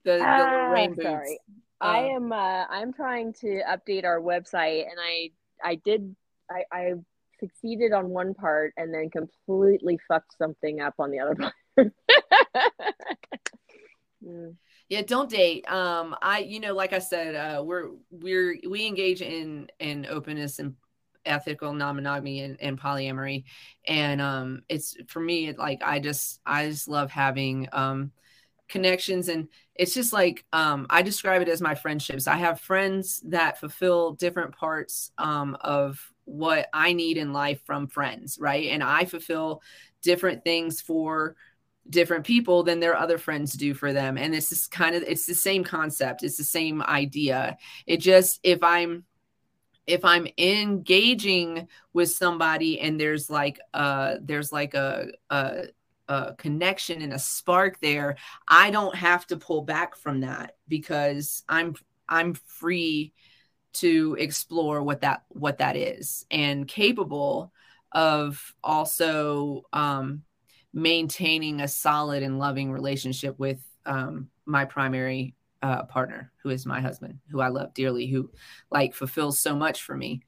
The, the uh, rain boots. Sorry,
uh, I am. Uh, I'm trying to update our website, and I I did. I, I succeeded on one part, and then completely fucked something up on the other part.
mm yeah don't date. Um i you know like i said uh we're we're we engage in in openness and ethical non-monogamy and, and polyamory. And um it's for me it, like i just i just love having um connections. And it's just like um i describe it as my friendships. I have friends that fulfill different parts um of what i need in life from friends right? And i fulfill different things for different people than their other friends do for them. And this is kind of it's the same concept. It's the same idea. It just if i'm if i'm engaging with somebody and there's like uh there's like a, a a connection and a spark there i don't have to pull back from that because i'm i'm free to explore what that what that is and capable of also um maintaining a solid and loving relationship with um, my primary uh, partner, who is my husband, who I love dearly, who like fulfills so much for me.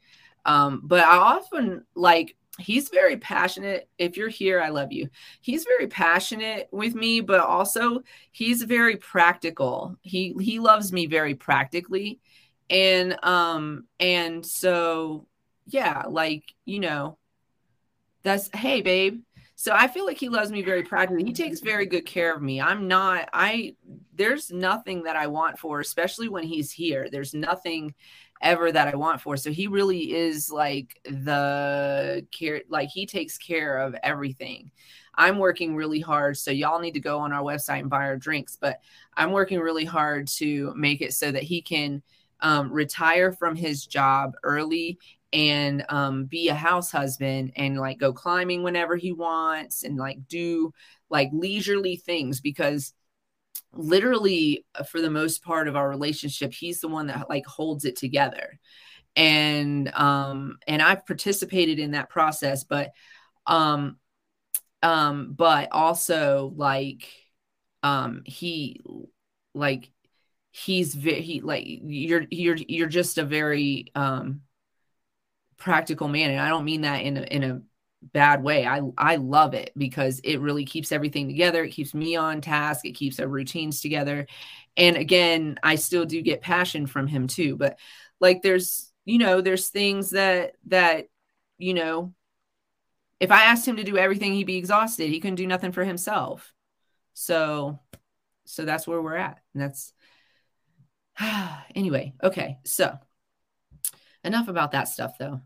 Um, but I often like he's very passionate. If you're here, I love you. He's very passionate with me, but also he's very practical. He he loves me very practically, and um and so yeah, like you know, that's hey babe so I feel like he loves me very practically. He takes very good care of me. I'm not, I, there's nothing that I want for, especially when he's here. There's nothing ever that I want for. So he really is like the care, like he takes care of everything. I'm working really hard. So y'all need to go on our website and buy our drinks, but I'm working really hard to make it so that he can um, retire from his job early and um, be a house husband and like go climbing whenever he wants and like do like leisurely things because literally uh, for the most part of our relationship he's the one that like holds it together. And um and i've participated in that process but um um but also like um he like he's very he like you're you're you're just a very um practical man and i don't mean that in a, in a bad way. I i love it because it really keeps everything together. It keeps me on task. It keeps our routines together. And again i still do get passion from him too but like there's you know there's things that that you know if i asked him to do everything he'd be exhausted. He couldn't do nothing for himself. So so that's where we're at. And that's anyway okay so enough about that stuff though.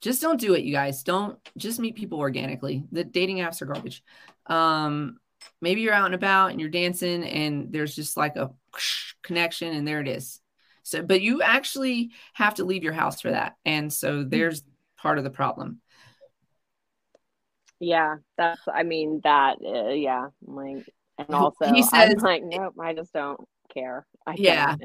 Just don't do it you guys. Don't just meet people organically. The dating apps are garbage. Um maybe you're out and about and you're dancing and there's just like a connection and there it is. So but you actually have to leave your house for that. And so there's part of the problem.
Yeah that's i mean that uh, yeah like and also he says, I'm like nope i just don't care.
I yeah.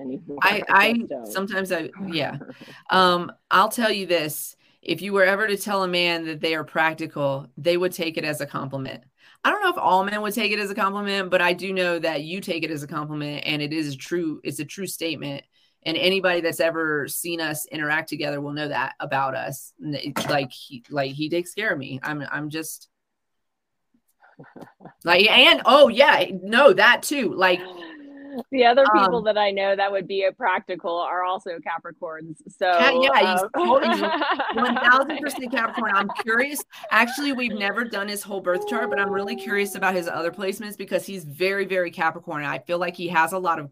I, I, I sometimes I, yeah. um, I'll tell you this. If you were ever to tell a man that they are practical, they would take it as a compliment. I don't know if all men would take it as a compliment, but I do know that you take it as a compliment and it is true. It's a true statement. And anybody that's ever seen us interact together will know that about us. Like he, like he takes care of me. I'm, I'm just like, and oh yeah, no, that too. Like
the other people um, that I know that would be a practical are also Capricorns. So
yeah, he's um, one thousand percent Capricorn. I'm curious. Actually, we've never done his whole birth chart, but I'm really curious about his other placements because he's very, very Capricorn. I feel like he has a lot of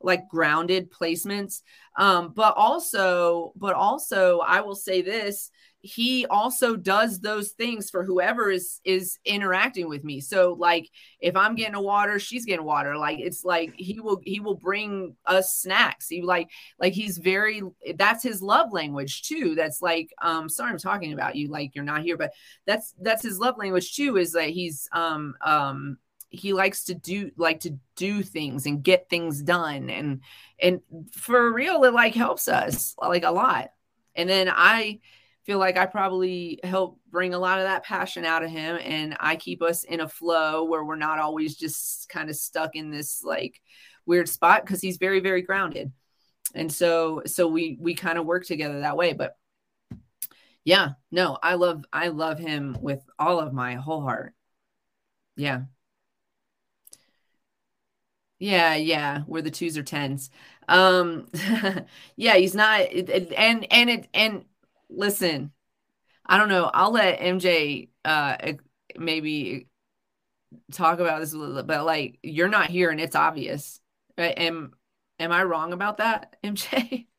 like grounded placements. Um, but also, but also, I will say this: he also does those things for whoever is is interacting with me. So like if i'm getting a water she's getting water. Like it's like he will he will bring us snacks. He like like he's very that's his love language too. That's like um sorry i'm talking about you like you're not here but that's that's his love language too is that he's um um he likes to do like to do things and get things done. And and for real it like helps us like a lot. And then i feel like I probably help bring a lot of that passion out of him and I keep us in a flow where we're not always just kind of stuck in this like weird spot because he's very very grounded. And so so we we kind of work together that way but yeah, no, I love I love him with all of my whole heart. Yeah. Yeah, yeah, where the twos are tens. Um yeah, he's not and and it and listen, I don't know. I'll let MJ uh maybe talk about this a little, but like you're not here and it's obvious. Right? Am am I wrong about that, MJ?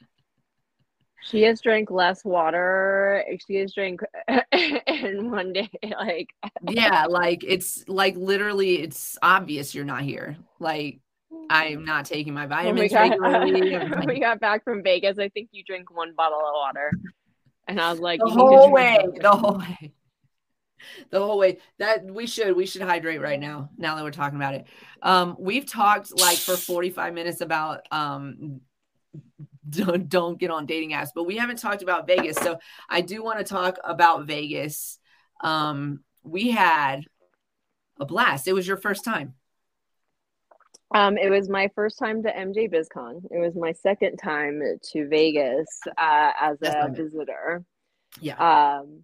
She has drank less water. She has drank in one day. Like
yeah, like it's like literally it's obvious you're not here. Like I'm not taking my vitamins
when we got, when we got back from Vegas, I think you drink one bottle of water. And I was like,
the whole way, the whole way, the whole way. That we should, we should hydrate right now. Now that we're talking about it, um, we've talked like for 45 minutes about um, don't don't get on dating apps, but we haven't talked about Vegas. So I do want to talk about Vegas. Um, we had a blast. It was your first time.
Um, it was my first time to MJ BizCon. It was my second time to Vegas uh, as a visitor.
Yeah.
Um,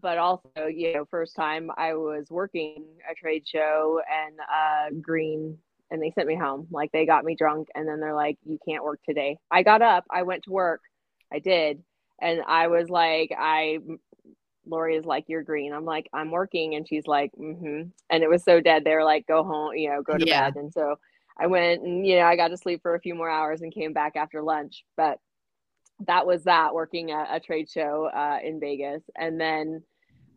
but also, you know, first time I was working a trade show and uh, green, and they sent me home. Like they got me drunk, and then they're like, "You can't work today." I got up, I went to work, I did, and I was like, I Lori is like, "You're green." I'm like, "I'm working," and she's like, "Mm-hmm." And it was so dead. They were like, "Go home, you know, go to yeah. bed." And so I went and you know I got to sleep for a few more hours and came back after lunch. But that was that working at a trade show uh, in Vegas, and then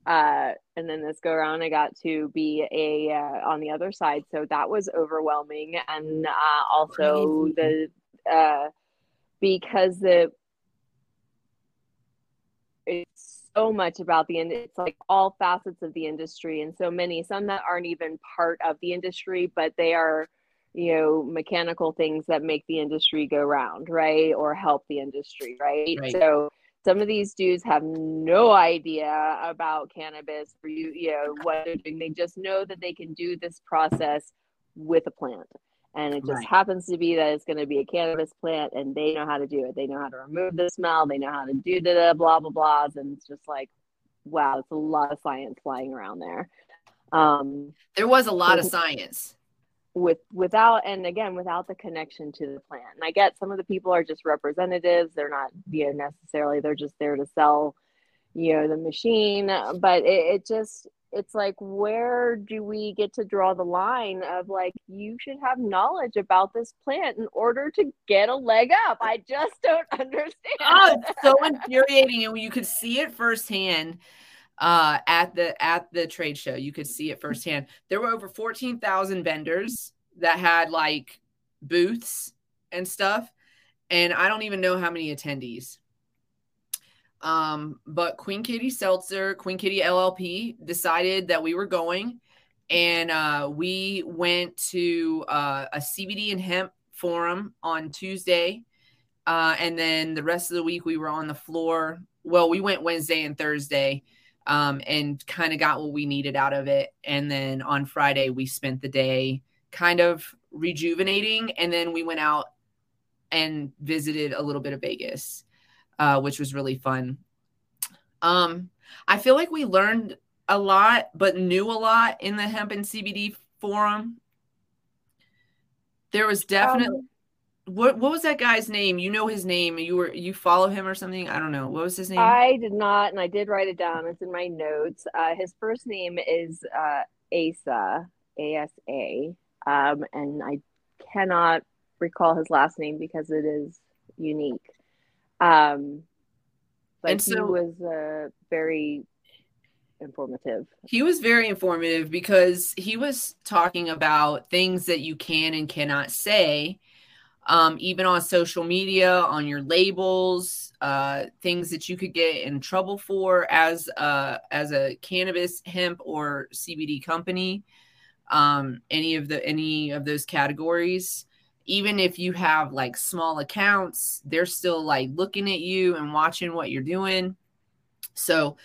uh, and then this go around I got to be a uh, on the other side, so that was overwhelming, and uh, also Crazy. the uh, because the it's so much about the end it's like all facets of the industry and so many some that aren't even part of the industry but they are you know mechanical things that make the industry go round right or help the industry right, right. so some of these dudes have no idea about cannabis or you you know what they're doing. They just know that they can do this process with a plant and it just right. happens to be that it's going to be a cannabis plant and they know how to do it. They know how to remove the smell. They know how to do the blah blah blahs and it's just like wow it's a lot of science flying around there. Um
there was a lot of science.
with without and again without the connection to the plant. And i get some of the people are just representatives. They're not you know necessarily they're just there to sell you know the machine but it, it just it's like where do we get to draw the line of like you should have knowledge about this plant in order to get a leg up i just don't understand
oh it's so infuriating and you could see it firsthand uh, at the at the trade show. You could see it firsthand. There were over fourteen thousand vendors that had like booths and stuff, and I don't even know how many attendees. Um, but Queen Kitty Seltzer, Queen Kitty LLP decided that we were going, and uh, we went to uh, a CBD and hemp forum on Tuesday. Uh, and then the rest of the week we were on the floor. Well, we went Wednesday and Thursday um, and kind of got what we needed out of it. And then on Friday, we spent the day kind of rejuvenating. And then we went out and visited a little bit of Vegas, uh, which was really fun. Um, I feel like we learned a lot, but knew a lot in the hemp and CBD forum. There was definitely. Um, what what was that guy's name? You know his name. You were you follow him or something? I don't know. What was his name?
I did not, and I did write it down. It's in my notes. Uh, his first name is uh, Asa, A S A, um, and I cannot recall his last name because it is unique. Um, but and so, he was uh, very informative.
He was very informative because he was talking about things that you can and cannot say um, even on social media, on your labels, uh, things that you could get in trouble for as a, as a cannabis, hemp, or CBD company. Um, any of the any of those categories. Even if you have like small accounts, they're still like looking at you and watching what you're doing. So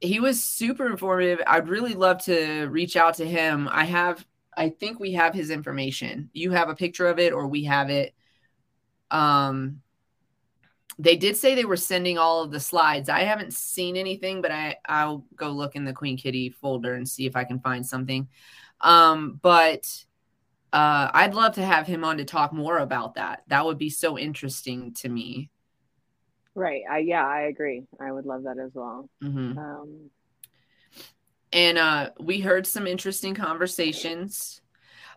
he was super informative. I'd really love to reach out to him. I have I think we have his information. You have a picture of it or we have it. Um, they did say they were sending all of the slides. I haven't seen anything, but I I'll go look in the Queen Kitty folder and see if I can find something. Um, but uh, I'd love to have him on to talk more about that. That would be so interesting to me.
Right. I, yeah, I agree. I would love that as well.
Mm-hmm. Um, and uh, we heard some interesting conversations.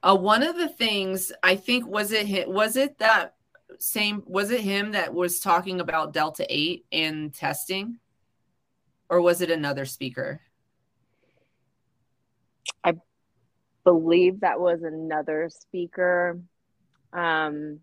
Uh, one of the things I think was it was it that same was it him that was talking about delta 8 and testing or was it another speaker
i believe that was another speaker um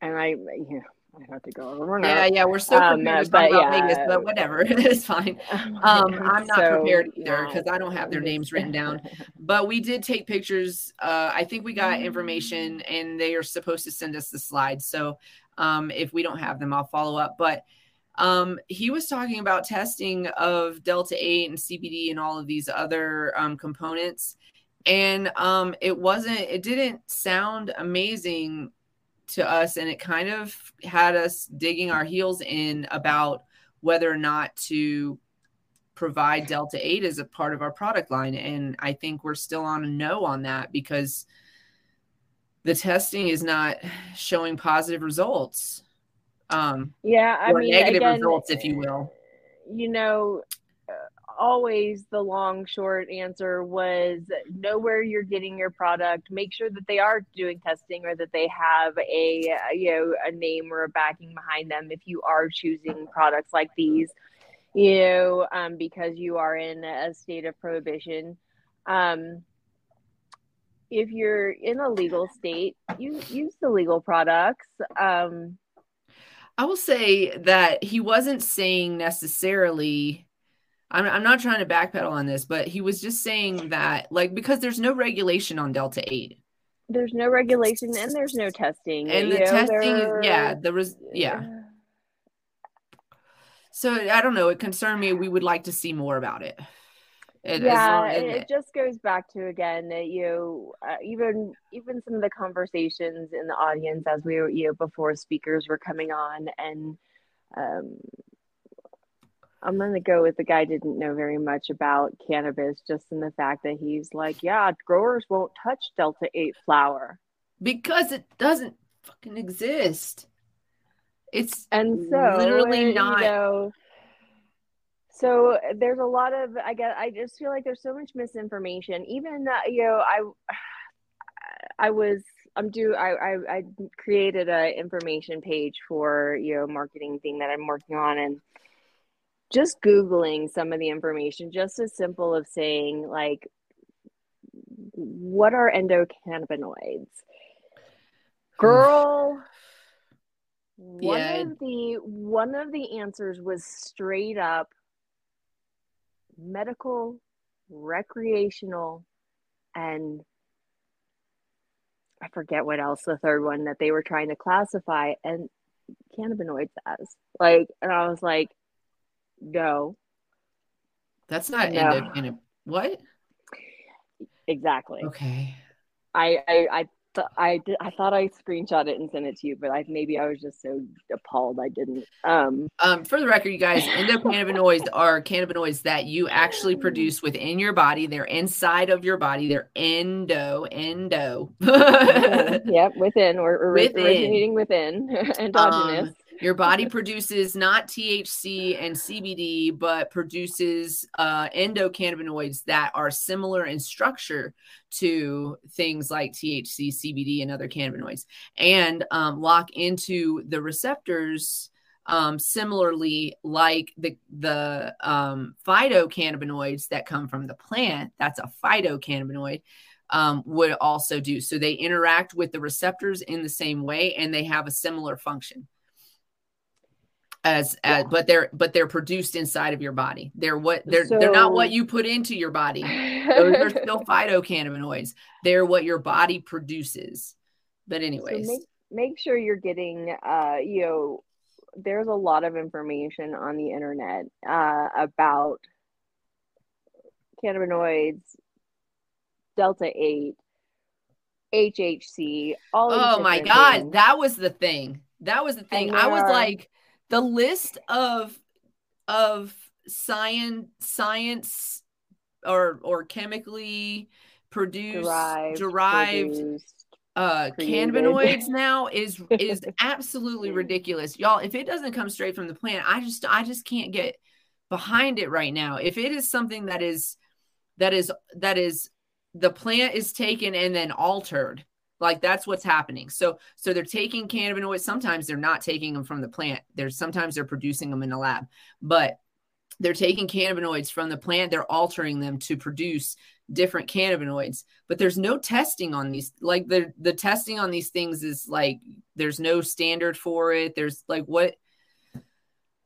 and i yeah I have to go over.
Yeah, yeah, we're so um, prepared talk about yeah. Vegas, but whatever, it's fine. Um, I'm not so prepared either because I don't have their names written down. But we did take pictures. Uh, I think we got information, and they are supposed to send us the slides. So um, if we don't have them, I'll follow up. But um, he was talking about testing of Delta 8 and CBD and all of these other um, components. And um, it wasn't, it didn't sound amazing to us and it kind of had us digging our heels in about whether or not to provide delta 8 as a part of our product line and i think we're still on a no on that because the testing is not showing positive results Um,
yeah, I mean,
negative
again,
results, if you will.
you know, uh, always the long short answer was know where you're getting your product. Make sure that they are doing testing or that they have a uh, you know a name or a backing behind them. If you are choosing products like these, you know, um, because you are in a state of prohibition. Um, if you're in a legal state, you use the legal products. Um,
I will say that he wasn't saying necessarily. I'm, I'm not trying to backpedal on this, but he was just saying that, like, because there's no regulation on Delta 8.
there's no regulation and there's no testing.
And the
know,
testing,
there-
yeah, there was, yeah. So I don't know. It concerned me. We would like to see more about it. It-
yeah, it, it just goes back to again that you uh, even even some of the conversations in the audience as we were you know before speakers were coming on and um, I'm gonna go with the guy didn't know very much about cannabis just in the fact that he's like yeah growers won't touch delta eight flower
because it doesn't fucking exist. It's
and so
literally
you
not.
know, so there's a lot of i get i just feel like there's so much misinformation even uh, you know i i was i'm do I, I i created a information page for you know marketing thing that i'm working on and just googling some of the information just as simple of saying like what are endocannabinoids girl one
Yeah.
of the one of the answers was straight up medical recreational and i forget what else the third one that they were trying to classify and cannabinoids as like and i was like no
That's not
No.
endocrine. What?
exactly
Okay.
I I I, I did I thought I screenshot it and sent it to you, but I maybe I was just so appalled I didn't. Um,
Um, for the record, you guys, endocannabinoids are cannabinoids that you actually produce within your body. They're inside of your body. They're endo, endo.
yep, within or, or
Within. Um,
originating within endogenous.
Your body produces not THC and CBD, but produces uh, endocannabinoids that are similar in structure to things like THC, CBD, and other cannabinoids, and um, lock into the receptors um, similarly like the the um, phytocannabinoids that come from the plant. That's a phytocannabinoid. Um, would also do so. They interact with the receptors in the same way, and they have a similar function as, as but they're but they're produced inside of your body. They're what they're they're not what you put into your body. Those are still phytocannabinoids. They're what your body produces. But anyways,
So make make sure you're getting uh you know there's a lot of information on the internet uh about cannabinoids, delta 8, HHC, all
oh my god, that was the thing. That was the thing. I was like the list of of science science or or chemically produced
derived,
derived
produced.
uh cannabinoids now is is absolutely ridiculous. Y'all if it doesn't come straight from the plant i just i just can't get behind it right now. If it is something that is that is that is the plant is taken and then altered like that's what's happening. So so they're taking cannabinoids. Sometimes they're not taking them from the plant. There's sometimes they're producing them in a lab but they're taking cannabinoids from the plant. They're altering them to produce different cannabinoids but there's no testing on these like the the testing on these things is like there's no standard for it. There's like what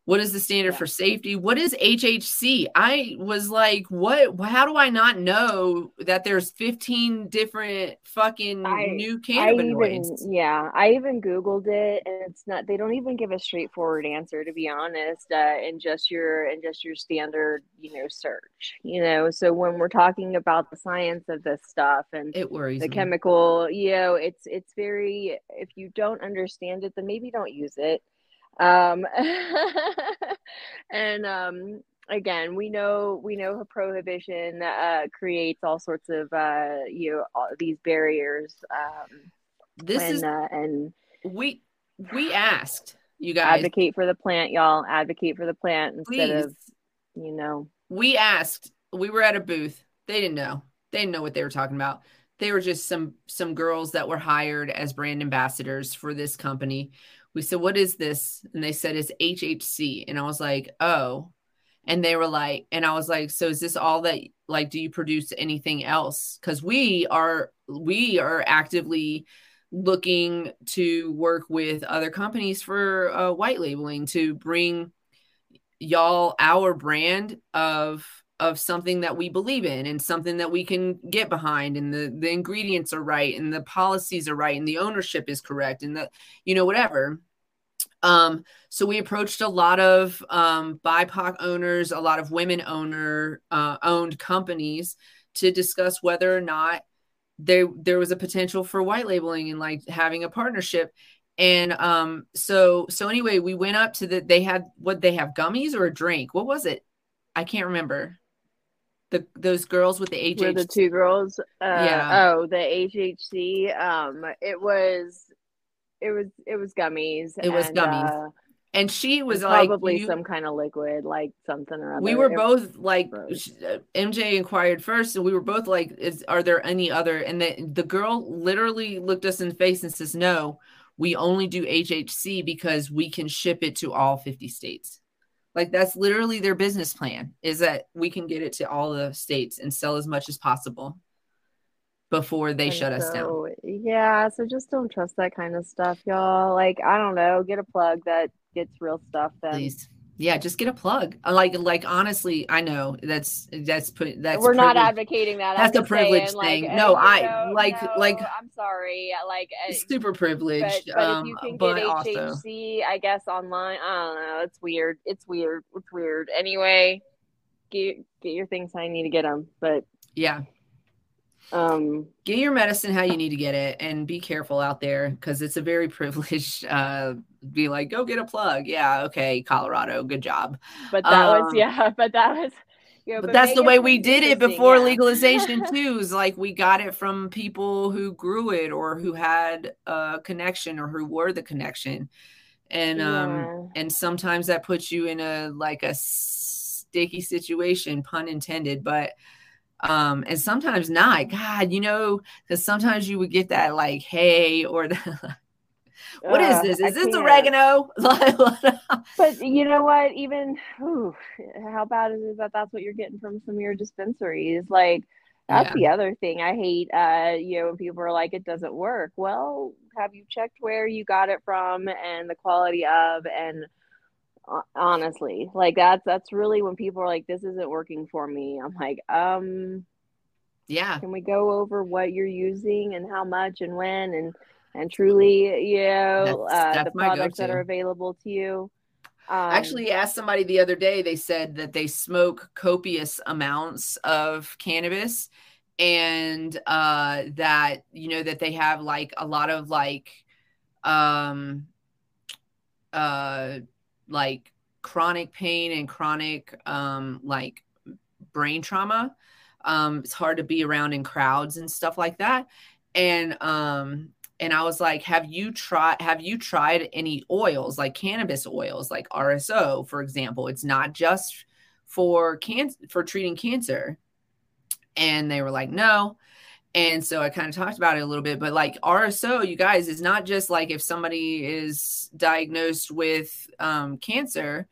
what is the standard
Yeah.
for safety what is hhc i was like what how do i not know that there's 15 different fucking
I-
new
I
cannabinoids
even yeah, I even googled it, and it's not. They don't even give a straightforward answer, to be honest. Uh, in just your in just your standard, you know, search. You know, so when we're talking about the science of this stuff and
it worries
the
me.
chemical, you know, it's it's very. If you don't understand it, then maybe don't use it. Um, and um, again, we know we know prohibition uh, creates all sorts of uh, you know all these barriers. Um,
this
and
is
uh, and
we we asked you guys
advocate for the plant, y'all. Advocate for the plant instead
Please.
of, you know,
we asked we were at a booth they didn't know they didn't know what they were talking about they were just some some girls that were hired as brand ambassadors for this company we said what is this? And they said it's hhc and i was like oh. And they were like and i was like so is this all that like do you produce anything else? Because we are we are actively looking to work with other companies for uh, white labeling to bring y'all our brand of of something that we believe in and something that we can get behind and the the ingredients are right and the policies are right and the ownership is correct and the you know whatever. Um so we approached a lot of um bipoc owners a lot of women owner uh, owned companies to discuss whether or not there there was a potential for white labeling and like having a partnership. And um so so anyway we went up to the they had what they have gummies or a drink? What was it? I can't remember the those girls with the
were the two girls. Uh,
Yeah.
Oh, the HHC. Um, it was, it was, it was gummies.
It was
and,
gummies.
uh,
and she was
and
like
probably some kind of liquid, like something or other.
we were
It-
both like
gross.
uh, MJ inquired first and we were both like is are there any other and the the girl literally looked us in the face and says no we only do HHC because we can ship it to all 50 states like that's literally their business plan is that we can get it to all the states and sell as much as possible before they
and
shut us down
Yeah, so just don't trust that kind of stuff, y'all. Like, I don't know, get a plug that gets real stuff. Then
please yeah just get a plug Uh, like like honestly i know that's that's put that's
we're not advocating that.
That's
I'm
a
just saying,
privilege
like,
thing.
uh,
No, I-
know,
like-
no,
like-
I'm sorry, like, uh,
super privileged
but
um
if you can
but
get
also
HHC, I guess online. I don't know. It's weird. It's weird. It's weird. Anyway, get get your things how you need to get them. But
yeah
um,
get your medicine how you need to get it and be careful out there because it's a very privileged uh be like go get a plug yeah okay colorado good job
but that was
Um,
yeah. But that was. You know,
but that's the way we did it before
yeah.
legalization too is like we got it from people who grew it or who had a connection or who were the connection and um and sometimes that puts you in a like a sticky situation pun intended but um and sometimes not god you know because sometimes you would get that like hey or the, what is
Ugh,
this
I
is this
can't.
oregano
But you know what? Even ooh, how bad is it that that's what you're getting from some of your dispensaries? Like that's
Yeah.
the other thing I hate. Uh, you know, when people are like, "It doesn't work." Well, have you checked where you got it from and the quality of? And uh, honestly, like that's that's really when people are like, "This isn't working for me." I'm like, um,
yeah
can we go over what you're using and how much and when and and truly, you know,
That's-
uh, the products that
go-to.
are available to you. Um,
I actually asked somebody the other day they said that they smoke copious amounts of cannabis and uh that you know that they have like a lot of like um uh like chronic pain and chronic um like brain trauma um it's hard to be around in crowds and stuff like that and um and I was like, "Have you tried? Have you tried any oils like cannabis oils, like RSO, for example? It's not just for cancer for treating cancer." And they were like, "No." And so I kind of talked about it a little bit, but like RSO, you guys, is not just like if somebody is diagnosed with um, cancer,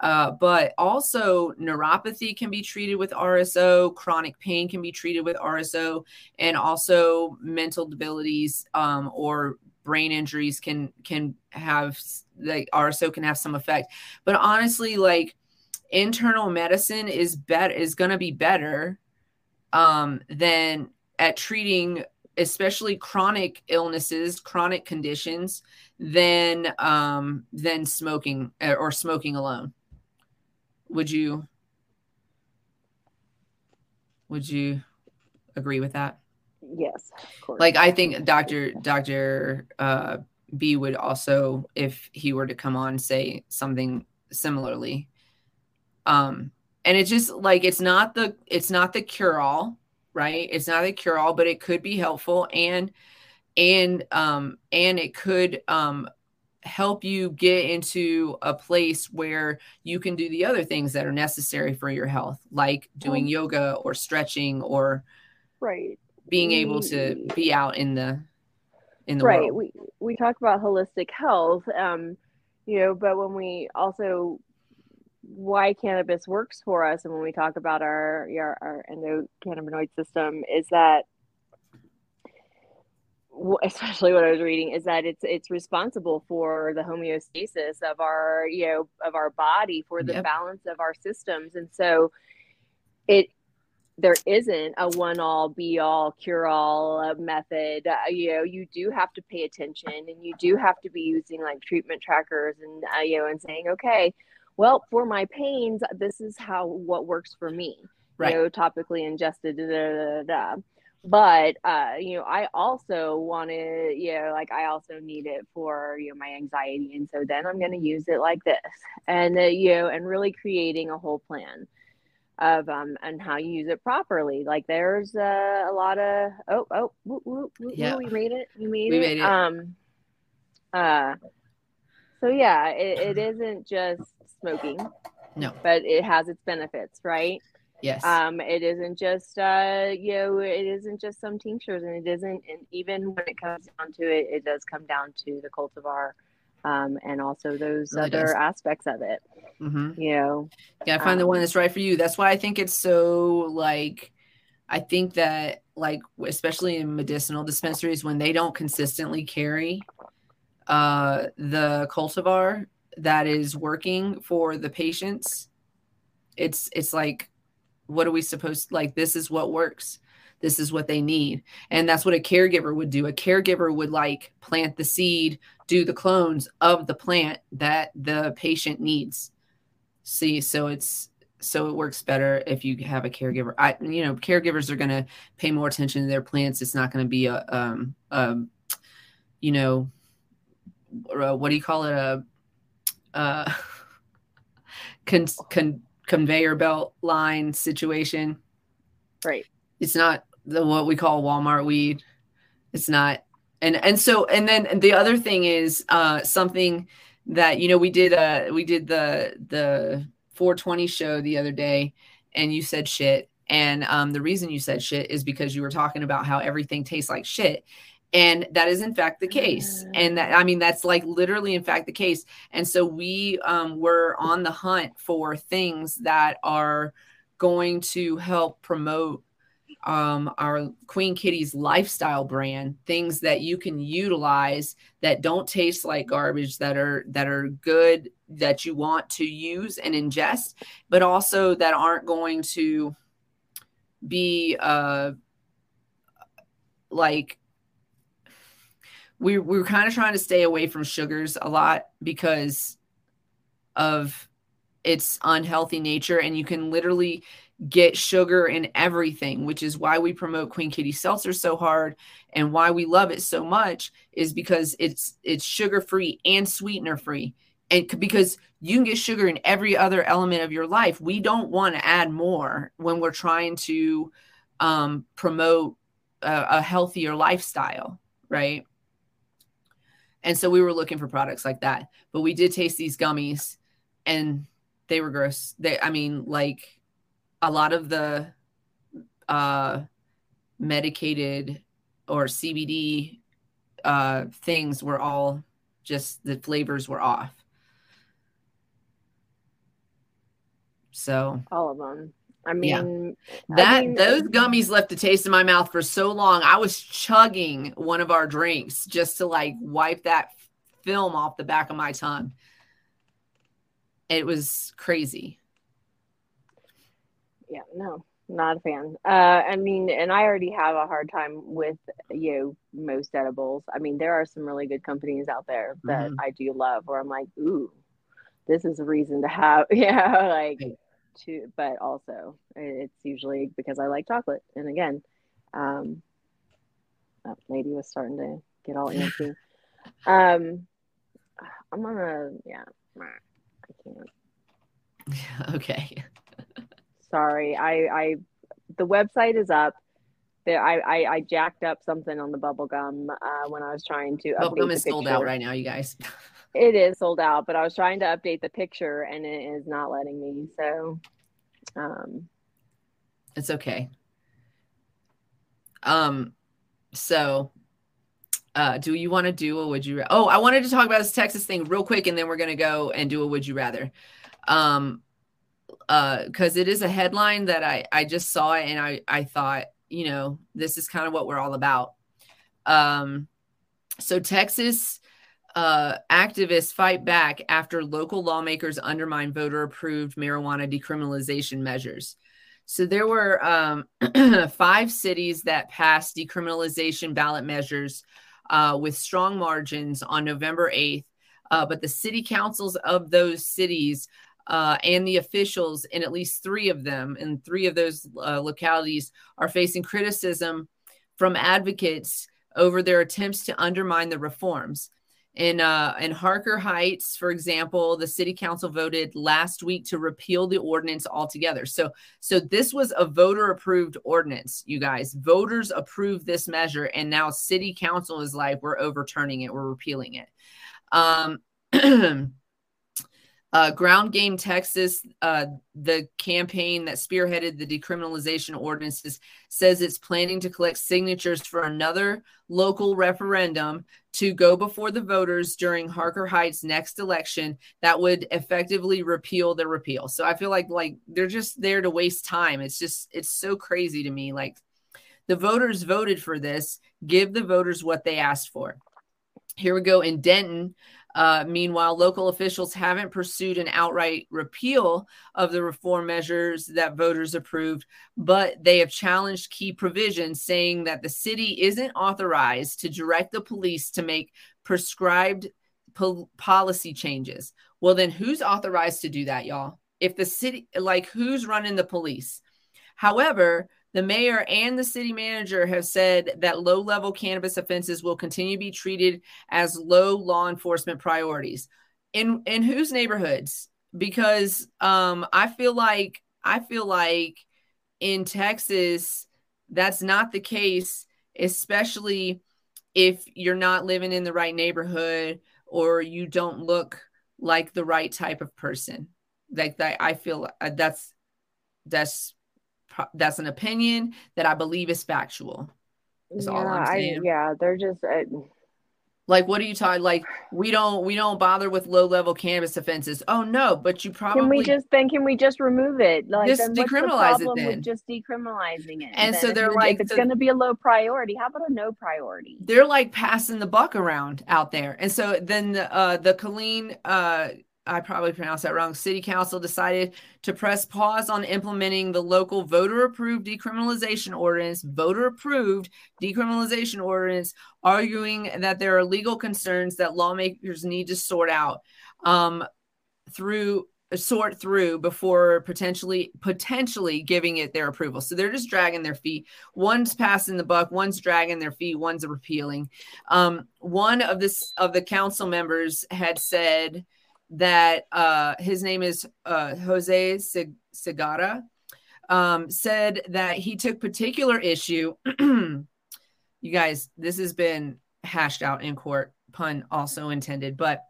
uh, but also neuropathy can be treated with RSO, chronic pain can be treated with RSO, and also mental debilities um, or brain injuries can can have like RSO can have some effect. But honestly, like internal medicine is better is going to be better um, than at treating especially chronic illnesses, chronic conditions, than um, than smoking or smoking alone. Would you would you agree with that?
Yes, of course.
Like I think Dr. Dr. Uh, B would also, if he were to come on, say something similarly. Um, and it's just like it's not the it's not the cure all, right? It's not a cure all, but it could be helpful and and um and it could um help you get into a place where you can do the other things that are necessary for your health, like doing
Well-
yoga or stretching or
right.
being able to be out in the in the
right.
world.
we we talk about holistic health um you know but when we also why cannabis works for us and when we talk about our our, our endocannabinoid system is that especially what I was reading is that it's it's responsible for the homeostasis of our you know of our body for the
Yep.
balance of our systems and so it there isn't a one all be all cure all uh, method uh, you know you do have to pay attention and you do have to be using like treatment trackers and uh, you know and saying okay well for my pains this is how what works for me
Right.
you know topically ingested da, da, da, da, da. But uh you know i also want to you know like i also need it for you know my anxiety and so then i'm going to use it like this and uh, you know and really creating a whole plan of um and how you use it properly like there's uh, a lot of oh oh woo, woo, woo,
Yeah.
you made it you made
We
it
made it.
um uh so yeah it, it isn't just smoking
No.
but it has its benefits right
Yes.
um it isn't just uh you know it isn't just some tinctures and it isn't and even when it comes down to it it does come down to the cultivar um and also those
Really
other
does.
aspects of it
hmm
you know
gotta find the one
Um,
that's right for you. That's why I think it's so like I think that like especially in medicinal dispensaries when they don't consistently carry uh the cultivar that is working for the patients, it's it's like what are we supposed like this is what works. This is what they need. And that's what a caregiver would do. A caregiver would like plant the seed, do the clones of the plant that the patient needs see so it's so it works better if you have a caregiver i you know caregivers are going to pay more attention to their plants it's not going to be a um um you know uh, what do you call it a uh con, con, conveyor belt line situation
right
it's not the what we call Walmart weed. It's not. And and so and then the other thing is uh something that you know we did uh we did the the 420 show the other day and you said shit and um the reason you said shit is because you were talking about how everything tastes like shit and that is in fact the case. And that i mean that's like literally in fact the case. And so we um were on the hunt for things that are going to help promote um, our Queen Kitty's lifestyle brand, things that you can utilize that don't taste like garbage, that are that are good, that you want to use and ingest, but also that aren't going to be uh, like we we're kind of trying to stay away from sugars a lot because of its unhealthy nature and you can literally get sugar in everything, which is why we promote Queen Kitty Seltzer so hard and why we love it so much is because it's it's sugar free and sweetener free. And because you can get sugar in every other element of your life, we don't want to add more when we're trying to um, promote a, a healthier lifestyle, right? And so we were looking for products like that, but we did taste these gummies, and they were gross. They, I mean, like a lot of the uh, medicated or CBD uh, things were all just the flavors were off. So
all of them i
Yeah.
mean I
that
mean-
those gummies left a taste in my mouth for so long. I was chugging one of our drinks just to like wipe that film off the back of my tongue. It was crazy.
yeah no not a fan uh i mean and i already have a hard time with you know most edibles i mean there are some really good companies out there that
Mhm.
i do love where i'm like ooh this is a reason to have yeah like
Right.
To but also it's usually because i like chocolate. And again um that lady was starting to get all antsy. Um i'm gonna yeah i can't.
Okay.
sorry i i the website is up. There I, I i jacked up something on the bubble gum uh when i was trying to update
Bubblegum
the
is sold out right now, you guys.
It is sold out, but I was trying to update the picture and it is not letting me. So, um,
it's okay. Um, so uh, do you want to do a would you? Ra- oh, I wanted to talk about this Texas thing real quick, and then we're gonna go and do a would you rather. Um, uh, because it is a headline that I I just saw it and I I thought you know this is kind of what we're all about. Um, so Texas uh, activists fight back after local lawmakers undermine voter approved marijuana decriminalization measures. So there were um, five cities that passed decriminalization ballot measures uh, with strong margins on November 8th. Uh, but the city councils of those cities uh, and the officials in at least three of them, in three of those uh, localities, are facing criticism from advocates over their attempts to undermine the reforms. In uh, in Harker Heights, for example, the city council voted last week to repeal the ordinance altogether. So, so this was a voter approved ordinance, you guys. Voters approved this measure, and now city council is like, we're overturning it, we're repealing it. Um, Uh, Ground Game Texas, uh, the campaign that spearheaded the decriminalization ordinances, says it's planning to collect signatures for another local referendum to go before the voters during Harker Heights' next election that would effectively repeal the repeal. So I feel like like they're just there to waste time. It's just it's so crazy to me. Like the voters voted for this. Give the voters what they asked for. Here we go in Denton. Uh, meanwhile, local officials haven't pursued an outright repeal of the reform measures that voters approved, but they have challenged key provisions, saying that the city isn't authorized to direct the police to make prescribed po- policy changes. Well, then who's authorized to do that, y'all? If the city, like, who's running the police? However, the mayor and the city manager have said that low level cannabis offenses will continue to be treated as low law enforcement priorities. In in whose neighborhoods? Because um, I feel like I feel like in Texas that's not the case, especially if you're not living in the right neighborhood or you don't look like the right type of person. Like that, I feel uh, that's that's that's an opinion that I believe is factual.
Is yeah, all I'm saying. I, yeah, they're just uh,
like, what are you talking? Like, we don't we don't bother with low level cannabis offenses. Oh no, but you probably
can we just then can we just remove it? Like,
just decriminalize the it. Then
just decriminalizing it.
And
then?
so they're
if
like,
if it's so, going to be a low priority, how about a no priority?
They're like passing the buck around out there, and so then the uh, the Killeen uh I probably pronounced that wrong. City Council decided to press pause on implementing the local voter approved decriminalization ordinance, voter approved decriminalization ordinance, arguing that there are legal concerns that lawmakers need to sort out um, through sort through before potentially potentially giving it their approval. So they're just dragging their feet. One's passing the buck, one's dragging their feet, one's repealing. Um, one of this of the council members had said that uh, his name is uh, Jose Segarra, um, said that he took particular issue. you guys, this has been hashed out in court, pun also intended, but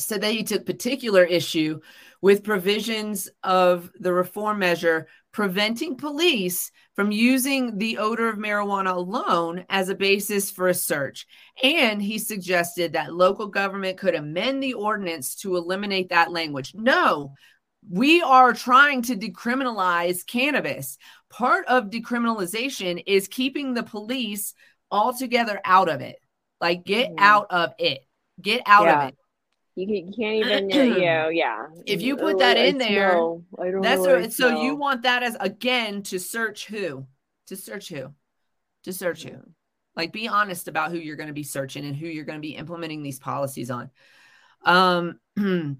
said that he took particular issue with provisions of the reform measure preventing police from using the odor of marijuana alone as a basis for a search. And he suggested that local government could amend the ordinance to eliminate that language. No, we are trying to decriminalize cannabis. Part of decriminalization is keeping the police altogether out of it. Like, get mm. out of it. Get out yeah. of it.
You, can, you can't even, you know, yeah.
If you put that in there, that's what, so you want that as again to search who, to search who, to search who. Like, be honest about who you're going to be searching and who you're going to be implementing these policies on. Um,